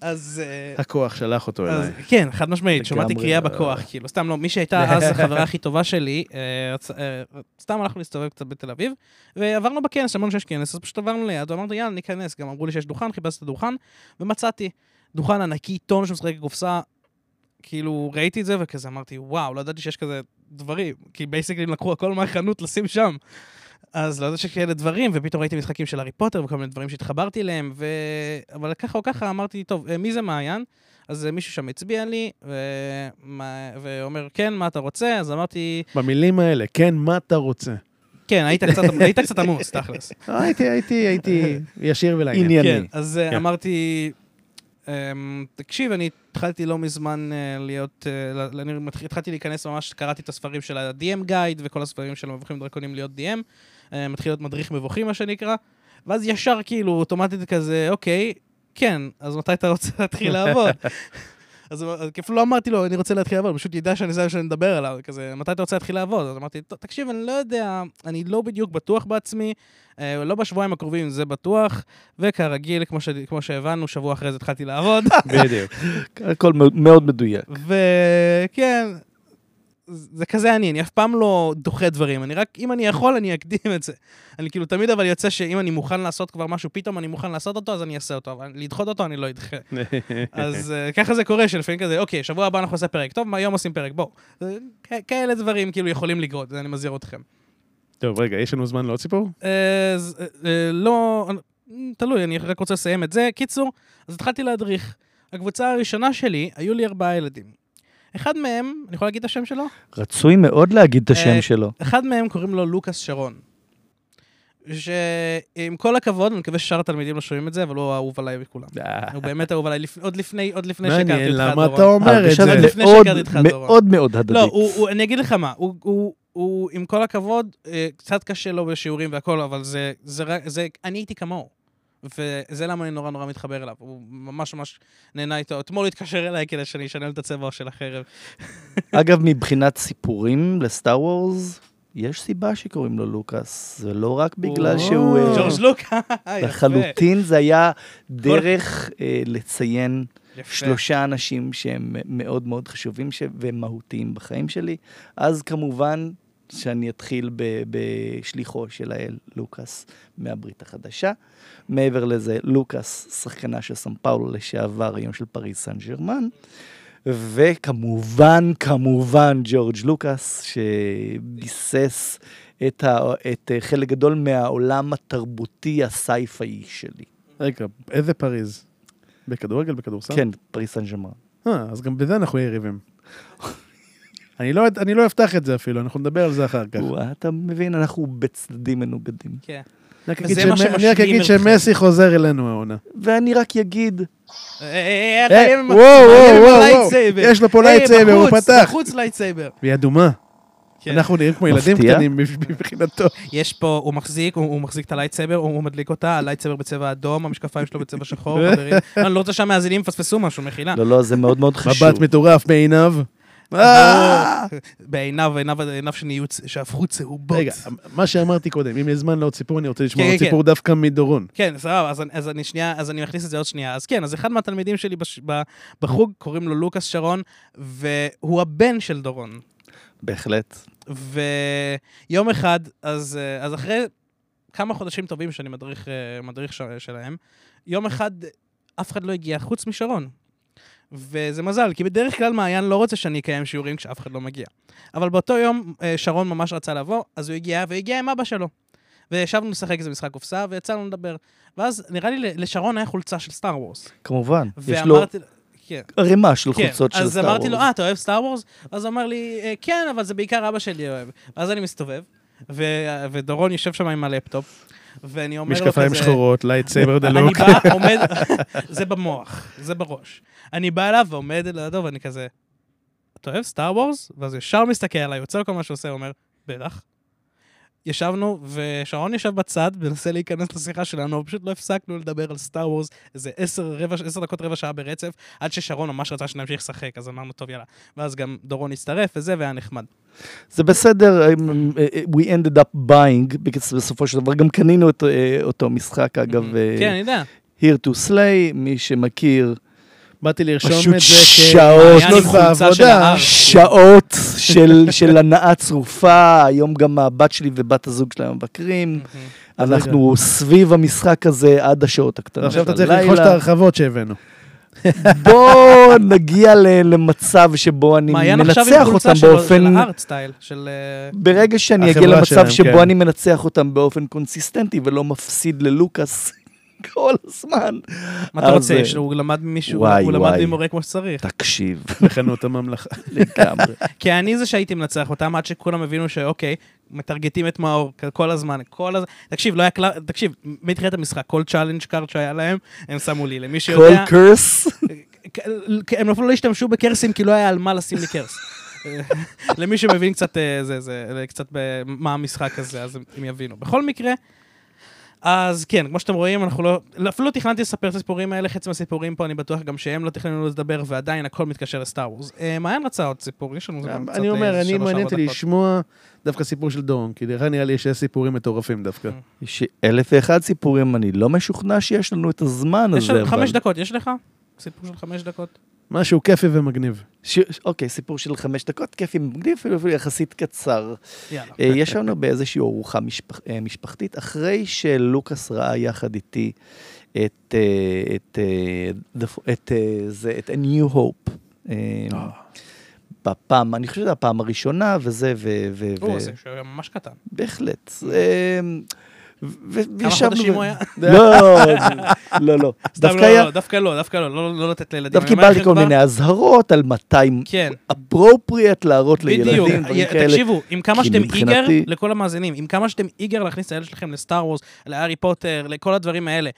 אז... אה, הכוח שלח אותו אליי. כן, חד משמעית, שמעתי. קריאה בכוח, כאילו, סתם לא, מי שהייתה אז החברה הכי טובה שלי, אה, אה, סתם הלכנו להסתובב קצת בתל אביב, ועברנו בכנס, אמרנו שיש כנס, אז פשוט עברנו ליד, ואמרתי, יאללה, ניכנס, גם אמרו לי שיש דוכן, חיפשתי את הדוכן, ומצאתי דוכן ענקי, טון שמשחק קופסה, כאילו, ראיתי את זה, וכזה אמרתי, וואו, לא ידעתי שיש כזה דברים, כי basically לקחו הכל מהחנות לשים שם. אז לא ידעתי שכאלה דברים, ופתאום ראיתי משחקים של הארי פוטר וכל מיני דברים שהתחברתי אליהם, ו... אבל ככה או ככה אמרתי, טוב, אה, מי זה מעיין? אז אה, מישהו שם הצביע לי, ומה... ואומר, כן, מה אתה רוצה? אז אמרתי, במילים האלה, כן, מה אתה רוצה? כן, היית קצת, היית קצת עמוס, תכלס. אה, הייתי, הייתי, הייתי ישיר ולעניין. ענייני. כן, אז אה, כן. אמרתי, אמ, תקשיב, אני התחלתי לא מזמן להיות, אני התחלתי להיכנס ממש, קראתי את הספרים של ה-DM גייד וכל הספרים של המבוכים ודרקונים להיות DM, מתחיל להיות מדריך מבוכים, מה שנקרא, ואז ישר כאילו, אוטומטית כזה, אוקיי, כן, אז מתי אתה רוצה להתחיל לעבוד? אז אפילו לא אמרתי לו, אני רוצה להתחיל לעבוד, פשוט ידע שאני זה שאני מדבר עליו, כזה, מתי אתה רוצה להתחיל לעבוד? אז אמרתי, "טוב, תקשיב, אני לא יודע, אני לא בדיוק בטוח בעצמי, אה, לא בשבועיים הקרובים זה בטוח, וכרגיל, כמו, ש... כמו שהבנו, שבוע אחרי זה התחלתי לעבוד, בדיוק. הכל מאוד מדויק. וכן, זה כזה אני, אני אף פעם לא דוחה דברים, אני רק, אם אני יכול, אני אקדים את זה. אני כאילו תמיד אבל יוצא שאם אני מוכן לעשות כבר משהו, פתאום אני מוכן לעשות אותו, אז אני אעשה אותו, אבל לדחות אותו אני לא אדחה. אז uh, ככה זה קורה, שלפעמים כזה, אוקיי, שבוע הבא אנחנו נעשה פרק, טוב, היום עושים פרק, בואו. כאלה דברים כאילו יכולים לקרות, אני מזהיר אתכם. טוב, רגע, יש לנו זמן לעוד סיפור? אה, אה, לא, תלוי, אני רק רוצה לסיים את זה. קיצור, אז התחלתי להדריך. הקבוצה הראשונה שלי, היו לי ארבעה ילדים. אחד מהם, אני יכול להגיד את השם שלו? רצוי מאוד להגיד את השם אה, שלו. אחד מהם קוראים לו לוקאס שרון. שעם כל הכבוד, אני מקווה ששאר התלמידים לא שומעים את זה, אבל הוא אהוב עליי מכולם. הוא באמת אהוב עליי, עוד לפני, עוד לפני שהכרתי מעניין, אותך, למה דורון. אתה אומר את זה? עוד לפני מאוד, שהכרתי אותך, דורון. מאוד מאוד הדדית. לא, אני אגיד לך מה, הוא, עם כל הכבוד, אה, קצת קשה לו בשיעורים והכל, אבל זה, זה, רק- זה, אני הייתי כמוהו. וזה למה אני נורא נורא מתחבר אליו. הוא ממש ממש נהנה איתו. אתמול הוא התקשר אליי כדי שאני אשנה את הצבע של החרב. אגב, מבחינת סיפורים לסטאר וורס, יש סיבה שקוראים לו לוקאס. זה לא רק בגלל שהוא... אה, ג'ורג' לוקה, יפה. לחלוטין זה היה דרך אה, לציין. שלושה אנשים שהם מאוד מאוד חשובים. ומהותיים בחיים שלי. אז כמובן שאני אתחיל ב... בשליחו של האל לוקאס מהברית החדשה. מעבר לזה, לוקאס, שחקנה של סן פאולו לשעבר, היום של פריז סן ג'רמן. וכמובן, כמובן, ג'ורג' לוקאס, שביסס את, ה... את חלק גדול מהעולם התרבותי ה sci-fi שלי. רגע, איזה פריז? בכדורגל, בכדורסל? כן, פריס סן ג'רמן. אה, אז גם בזה אנחנו יריבים. אני לא, אני לא אפתח את זה אפילו, אנחנו נדבר על זה אחר כך. וואה, אתה מבין, אנחנו בצדדים מנוגדים. כן. אני רק וזה אגיד מה שמ- אני רק שמשלים אגיד אתכם. שמסי חוזר אלינו העונה. ואני רק אגיד, אה, אה, אה, וואו, וואו, וואו. יש לו פה lightsaber, הוא פתח. בחוץ lightsaber. והיא אדומה. כן. אנחנו נראים כמו ילדים. קטנים מבחינתו. יש פה, הוא מחזיק, הוא, מחזיק את ה lightsaber, הוא, הוא מדליק אותה, ה lightsaber בצבע אדום, המשקפיים שלו בצבע שחור, חברים. אני לא רוצה שהמאזינים יפספסו משהו, מחילה. לא, לא, זה מאוד מאוד חשוב. מבט מטורף בעיניו. אה! בעיניו, עיניו, שהפכו צהובות. רגע, מה שאמרתי קודם, אם יש זמן לעוד סיפור, אני רוצה לשמוע כן, עוד כן, סיפור דווקא מדורון. כן, סבבה, אז, אני- שנייה, אז אני מכניס את זה עוד שנייה. אז כן, אז אחד מהתלמידים שלי בחוג, קוראים לו לוקאס שרון, והוא הבן של דורון. בהחלט. ויום אחד, אז, אה, אז אחרי כמה חודשים טובים שאני מדריך, אה, מדריך שלהם, יום אחד אף אחד לא הגיע חוץ משרון. וזה מזל, כי בדרך כלל מעיין לא רוצה שאני אקיים שיעורים כשאף אחד לא מגיע. אבל באותו יום אה, שרון ממש רצה לבוא, אז הוא הגיע, והוא הגיע עם אבא שלו. וישבנו לשחק איזה משחק קופסה, ויצאנו לדבר. ואז נראה לי לשרון היה חולצה של Star Wars. כמובן. יש לו. כן. ערימה של כן, חולצות של אז Star אמרתי לו, Wars. אה, אתה אוהב Star Wars? אז הוא אמר לי, "אה, כן, אבל זה בעיקר אבא שלי אוהב. ואז אני מסתובב, ו- ודורון יושב שם עם הלפטופ, ואני אומר לו כזה... משקפיים שחורות, lightsaber אני דלוק. בא, עומד, זה במוח, זה בראש. אני בא אליו ועומד לידו ואני כזה, אתה אוהב סטאר וורס? ואז הוא ישר מסתכל עליי, עוצר כל מה שהוא עושה, הוא אומר, בטח. ישבנו, ושרון ישב בצד, מנסה להיכנס לשיחה שלנו, פשוט לא הפסקנו לדבר על סטאר וורס איזה עשר, רבע, עשר דקות, רבע שעה ברצף, עד ששרון ממש רצה שנמשיך לשחק, אז אמרנו, טוב, יאללה. ואז גם דורון הצטרף וזה, והיה נחמד. זה בסדר, אה, אה, we ended up buying, בסופו של דבר גם קנינו את אה, אותו משחק, אגב, אה, כן, אני יודע. Here to Slay, מי שמכיר, באתי לרשום פשוט את זה שעות. מעיין עם בעבודה. שעות של, של הנאה צרופה, היום גם הבת שלי ובת הזוג שלהם מבקרים. אז אנחנו סביב המשחק הזה עד השעות הקטנות עכשיו אתה צריך. לרכוש את ההרחבות שהבאנו. בוא נגיע ל- למצב שבו אני מעיין עכשיו עם מנצח אותם של באופן... של הארט סטייל, של... אה, ברגע שאני אגיע למצב שבו כן. אני מנצח אותם באופן קונסיסטנטי ולא מפסיד ללוקאס כל הזמן. מה אתה רוצה? אה, שהוא למד ממישהו, הוא למד. ממורה כמו שצריך. תקשיב, לחנות הממלכה. לגמרי. כי אני זה שהייתי מנצח אותם עד שכולם הבינו שאוקיי, מטרגטים את מאור כל הזמן, כל הזמן. תקשיב, לא היה כלל, תקשיב, מתחילת המשחק, כל challenge card שהיה להם, הם שמו לי. למי כל שיודע, curse, הם אפילו לא השתמשו ב curse ים כי לא היה על מה לשים לי curse. למי שמבין קצת, אה, זה, זה, קצת מה המשחק הזה, אז הם יבינו. בכל מקרה, אז כן, כמו שאתם רואים, אנחנו לא... אפילו לא תכננתי לספר את הסיפורים האלה, חצי מהסיפורים פה, אני בטוח גם שהם לא תכננו לדבר, ועדיין הכל מתקשר לסטאר וורס. אה, מעיין רצה עוד סיפור, יש לנו גם קצת... אני אה, אומר, אני מעניין אותי. לשמוע דווקא סיפור של דורון, כי לך נראה לי שיש סיפורים מטורפים דווקא. יש אלף ואחד סיפורים, אני לא משוכנע שיש לנו את הזמן יש הזה. לנו חמש דקות, יש לך? סיפור של חמש דקות? משהו כיפי ומגניב. ש- אוקיי, סיפור של חמש דקות, כיפי, מגניב, אפילו אפילו יחסית קצר. יאללה. אה, יש לנו באיזושהי ארוחה משפח, אה, משפחתית, אחרי שלוקאס ראה יחד איתי את, אה, את, את, אה, זה, את A New Hope. אה, בפעם, אני חושב שזו הפעם הראשונה, וזה, ו... ו, או, ו זה שהוא היה ממש קטן. בהחלט. כמה חודשים הוא היה? לא, לא, לא. סתם דווקא לא, היה, לא, דווקא לא, דווקא לא, לא לא לתת לילדים. דווקא קיבלתי כל מיני אזהרות על מתי כן, appropriate להראות בדיוק. לילדים, דברים כאלה. תקשיבו, עם כמה שאתם איגר, לכל המאזינים, עם כמה שאתם איגר להכניס את הילד שלכם לסטאר וורס, להארי פוטר, לכל הדברים האלה.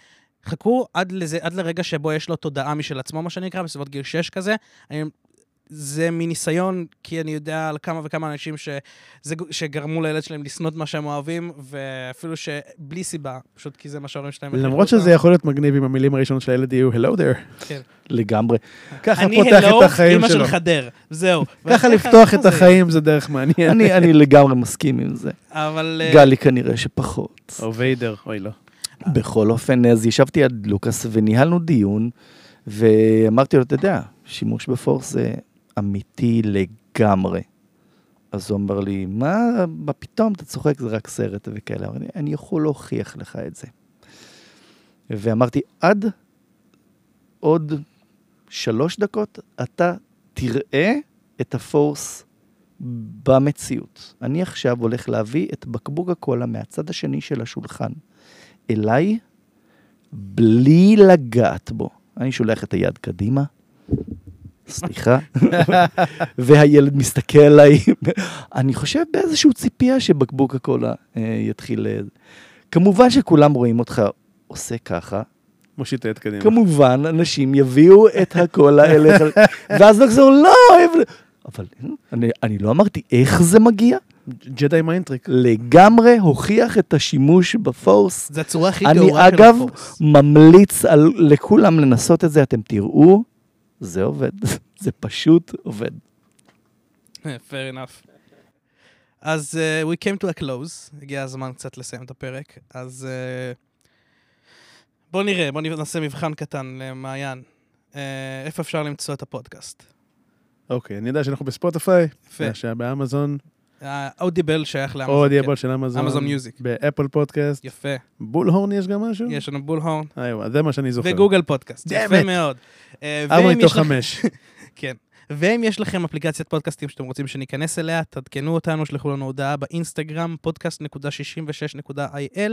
חכו עד, לזה, עד לרגע שבו יש לו תודעה משל עצמו, מה שנקרא, בסביבות גיל 6 כזה. אני, זה מניסיון, כי אני יודע על כמה וכמה אנשים ש, זה, שגרמו לילד שלהם לשנוא את מה שהם אוהבים, ואפילו שבלי סיבה, פשוט כי זה מה שההורים שלהם... למרות שזה אותם. יכול להיות מגניב אם המילים הראשונות של הילד יהיו Hello there. כן. לגמרי. ככה אני פותח הלו, את החיים אמא שלו. של חדר, זהו. ככה לפתוח את זה? החיים זה דרך מעניין. אני אני לגמרי מסכים עם זה. אבל... אה, גלי כנראה שפחות. או ויידר, אוי לא. בכל אופן, אז ישבתי עד לוקאס וניהלנו דיון, ואמרתי לו, אתה יודע, שימוש בפורס זה אמיתי לגמרי. אז הוא אמר לי, מה, מה פתאום, אתה צוחק, זה רק סרט וכאלה. אמרתי, אני יכול להוכיח לך את זה. ואמרתי, עד עוד שלוש דקות, אתה תראה את הפורס במציאות. אני עכשיו הולך להביא את בקבוק הקולה מהצד השני של השולחן אליי, בלי לגעת בו. אני שולח את היד קדימה, סליחה, והילד מסתכל עליי. אני חושב באיזושהי ציפייה שבקבוק הקולה אה, יתחיל... אה, כמובן שכולם רואים אותך עושה ככה, מושיט את קדימה. כמובן, אנשים יביאו את הקולה אליך, ואז נחזור, לא, אבל- אני, אני לא אמרתי איך זה מגיע, Jedi mind trick. לגמרי הוכיח את השימוש ב Force. זה הצורה הכי אני, טהורה של אגב, ה Force. ממליץ על, לכולם לנסות את זה, אתם תראו, זה עובד, זה פשוט עובד. fair enough. אז uh, we came to a close, הגיע הזמן קצת לסיים את הפרק, אז uh, בואו נראה, בואו נעשה מבחן קטן למעיין. Uh, איפה אפשר למצוא את הפודקאסט? אוקיי, אני יודע שאנחנו בספוטיפיי, יפה. שהיה באמזון, אודיבל שייך לאמזון. או כן. של אמזון. אמזון מיוזיק. באפל פודקאסט. יפה. בולהורן יש גם משהו? יש לנו בולהורן איווא, זה מה שאני זוכר. וגוגל פודקאסט. יפה. מאוד. אה, ארבע מתוך חמש. כן. ואם יש לכם אפליקציית פודקאסטים שאתם רוצים שניכנס אליה, תעדכנו אותנו, שלחו לנו הודעה באינסטגרם, podcast.66.il.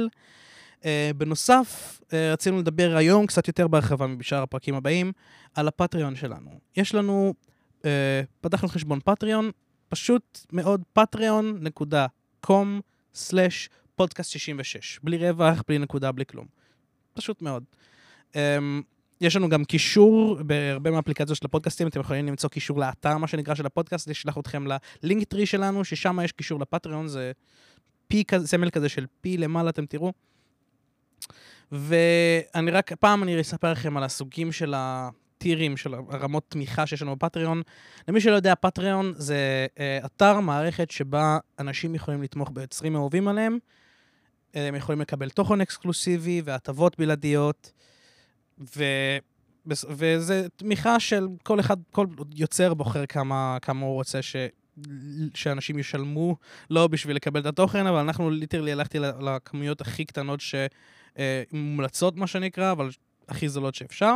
Uh, בנוסף, uh, רצינו לדבר היום קצת יותר בהרחבה מבשאר הפרקים הבאים, על הפטריון שלנו. יש לנו, uh, פתחנו חשבון פטריון, פשוט מאוד, patreon.com/פודקאסט 66. בלי רווח, בלי נקודה, בלי כלום. פשוט מאוד. Um, יש לנו גם קישור בהרבה מהאפליקציות של הפודקאסטים, אתם יכולים למצוא קישור לאתר, מה שנקרא, של הפודקאסט, זה אתכם ללינק טרי שלנו, ששם יש קישור לפטריון, זה פי כזה, סמל כזה של פי למעלה, אתם תראו. ואני רק, פעם אני אספר לכם על הסוגים של הטירים, של הרמות תמיכה שיש לנו בפטריון. למי שלא יודע, פטריון זה אה, אתר, מערכת שבה אנשים יכולים לתמוך ביוצרים אהובים עליהם. אה, הם יכולים לקבל תוכן אקסקלוסיבי והטבות בלעדיות. ו... וזה תמיכה של כל אחד, כל יוצר בוחר כמה, כמה הוא רוצה ש... שאנשים ישלמו לו בשביל לקבל את התוכן, אבל אנחנו ליטרלי הלכתי לכמויות הכי קטנות שמומלצות, מה שנקרא, אבל הכי זולות שאפשר.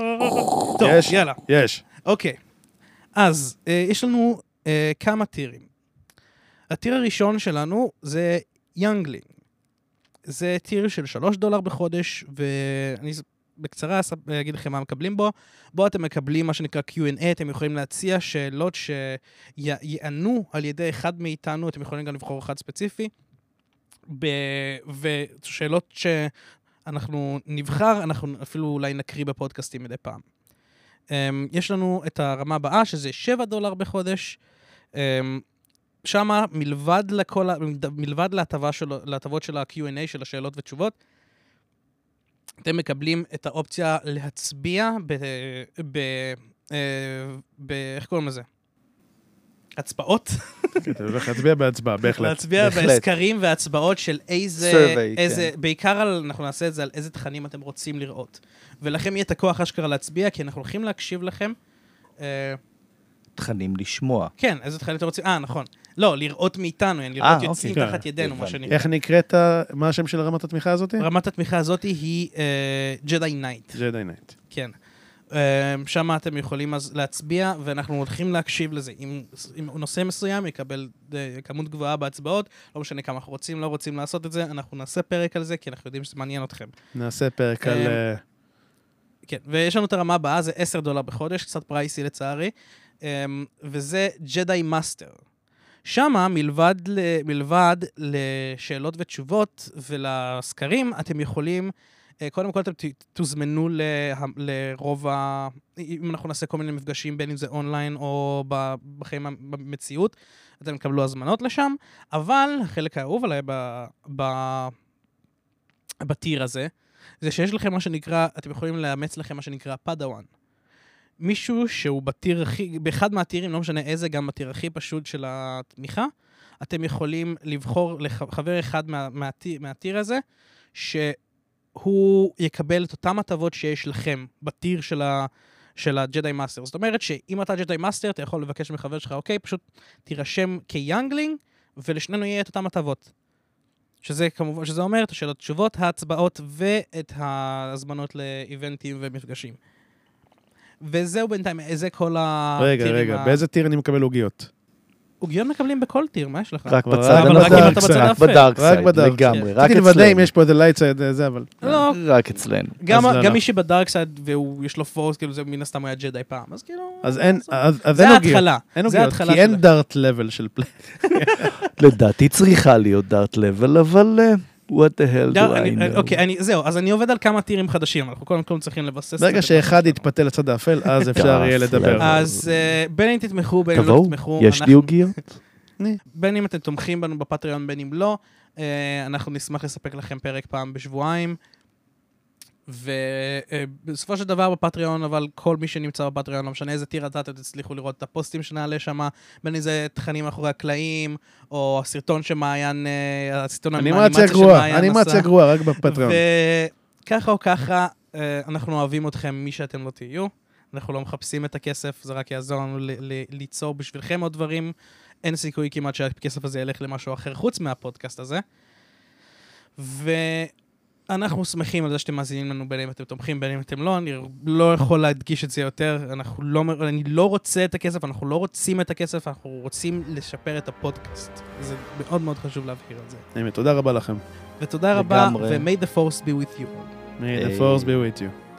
טוב, יש? יאללה. יש. אוקיי, אז אה, יש לנו אה, כמה tier ים. ה tier הראשון שלנו זה youngling. זה tier של 3 דולר בחודש, ואני בקצרה אס- אגיד לכם מה מקבלים בו. בו אתם מקבלים מה שנקרא Q&A, אתם יכולים להציע שאלות שיענו על ידי אחד מאיתנו, אתם יכולים גם לבחור אחד ספציפי. ב... ושאלות שאנחנו נבחר, אנחנו אפילו אולי נקריא בפודקאסטים מדי פעם. Um, יש לנו את הרמה הבאה, שזה 7 דולר בחודש. Um, מלבד, לכל, ה- מלבד שלו, להטבות של ה-Q&A, של השאלות ותשובות, אתם מקבלים את האופציה להצביע ב... ב... אה, ב... איך קוראים לזה? הצבעות, כן, אתה הולך להצביע בהצבעה, בהחלט. להצביע. בסקרים והצבעות של איזה, Survey, איזה, כן. בעיקר על, אנחנו נעשה את זה על איזה תכנים אתם רוצים לראות. ולכם יהיה את הכוח אשכרה להצביע, כי אנחנו הולכים להקשיב לכם. אה, תכנים לשמוע. כן, איזה תכנים אתם רוצים, אה, נכון. לא, לראות מאיתנו, לראות אה, יוצאים אוקיי. תחת ידינו, מה. שנקרא. איך נקראת, מה השם של רמת התמיכה הזאת? רמת התמיכה הזאת היא Jedi Knight, Jedi Knight. כן. שם אתם יכולים אז להצביע, ואנחנו הולכים להקשיב לזה. אם, אם נושא מסוים יקבל אה, כמות גבוהה בהצבעות, לא משנה כמה אנחנו רוצים, לא רוצים לעשות את זה, אנחנו נעשה פרק על זה, כי אנחנו יודעים שזה מעניין אתכם. נעשה פרק על... אמ, אה, כן, ויש לנו את הרמה הבאה, זה 10 דולר בחודש, קצת pricey לצערי, אמ, וזה Jedi Master. שמה, מלבד, ל- מלבד לשאלות ותשובות ולסקרים, אתם יכולים, קודם כל אתם תוזמנו לה- לרוב ה... אם אנחנו נעשה כל מיני מפגשים, בין אם זה אונליין או בחיים במציאות, אתם תקבלו הזמנות לשם, אבל החלק האהוב עליי ב... ב... בטיר הזה, זה שיש לכם מה שנקרא, אתם יכולים לאמץ לכם מה שנקרא פדאוואן. מישהו שהוא בטיר הכי, באחד מהטירים, לא משנה איזה, גם בטיר הכי פשוט של התמיכה, אתם יכולים לבחור לחבר אחד מה, מהטיר, מהטיר הזה, שהוא יקבל את אותן הטבות שיש לכם בטיר של ה... של ה Jedi Master. זאת אומרת שאם אתה Jedi Master, אתה יכול לבקש מחבר שלך, אוקיי, פשוט תירשם כ youngling, ולשנינו יהיה את אותן הטבות. שזה כמובן, שזה אומר את השאלות תשובות, ההצבעות ואת ההזמנות ל event ים ומפגשים. וזהו בינתיים, זה כל רגע, ה tier ים רגע, ה- באיזה tier אני מקבל עוגיות? עוגיות מקבלים בכל tier, מה יש לך? רק בצד אבל רק. אם אתה בצד האפל. ב dark רק side, ב dark לגמרי. רק רציתי לוודא אם אצלנו. יש פה איזה light side זה, אבל... לא, רק אצלנו. גם, לא, גם לא. מי שב dark side ויש לו force, כאילו זה מן הסתם היה ג'די פעם, אז כאילו... אז אין, אז אין עוגיות. ההתחלה. אין זה עוגיות, ההתחלה כי אין. Darth level של play. לדעתי צריכה להיות Darth level, אבל אה, what the hell דר- do I אני- know. אוקיי, אני- זהו, אז אני עובד על כמה tier ים חדשים, אנחנו קודם כל צריכים לבסס... ברגע. שאחד יתפתה לצד האפל, אז אפשר יהיה לדבר. אז אה, בין אם תתמכו, בין אם לא תתמכו, יש לי עוגיות. בין אם אתם תומכים בנו ב Patreon, בין אם לא, אה, אנחנו נשמח לספק לכם פרק פעם בשבועיים. ובסופו של דבר בפטריון, אבל כל מי שנמצא בפטריון, לא משנה איזה טיר אתה, אתם תצליחו לראות את הפוסטים שנעלה שם, בין אם זה תכנים מאחורי הקלעים, או הסרטון שמעיין, אה, הסרטון אנימציה של גרועה, מעיין אנימציה עשה. גרועה, רק בפטריון. וככה או ככה, אה, אנחנו אוהבים אתכם, מי שאתם לא תהיו. אנחנו לא מחפשים את הכסף, זה רק יעזור לנו ליצור בשבילכם עוד דברים. אין סיכוי כמעט שהכסף הזה ילך למשהו אחר חוץ מהפודקאסט הזה. ואנחנו שמחים על זה שאתם מאזינים לנו בין אם אתם תומכים, בין אם אתם לא. אני לא יכול להדגיש את זה יותר. אנחנו לא, אני לא רוצה את הכסף, אנחנו לא רוצים את הכסף, אנחנו רוצים לשפר את הפודקאסט. זה מאוד מאוד חשוב להבהיר את זה. באמת, תודה רבה לכם. ותודה רבה. ו-may the force be with you. May the force be with you.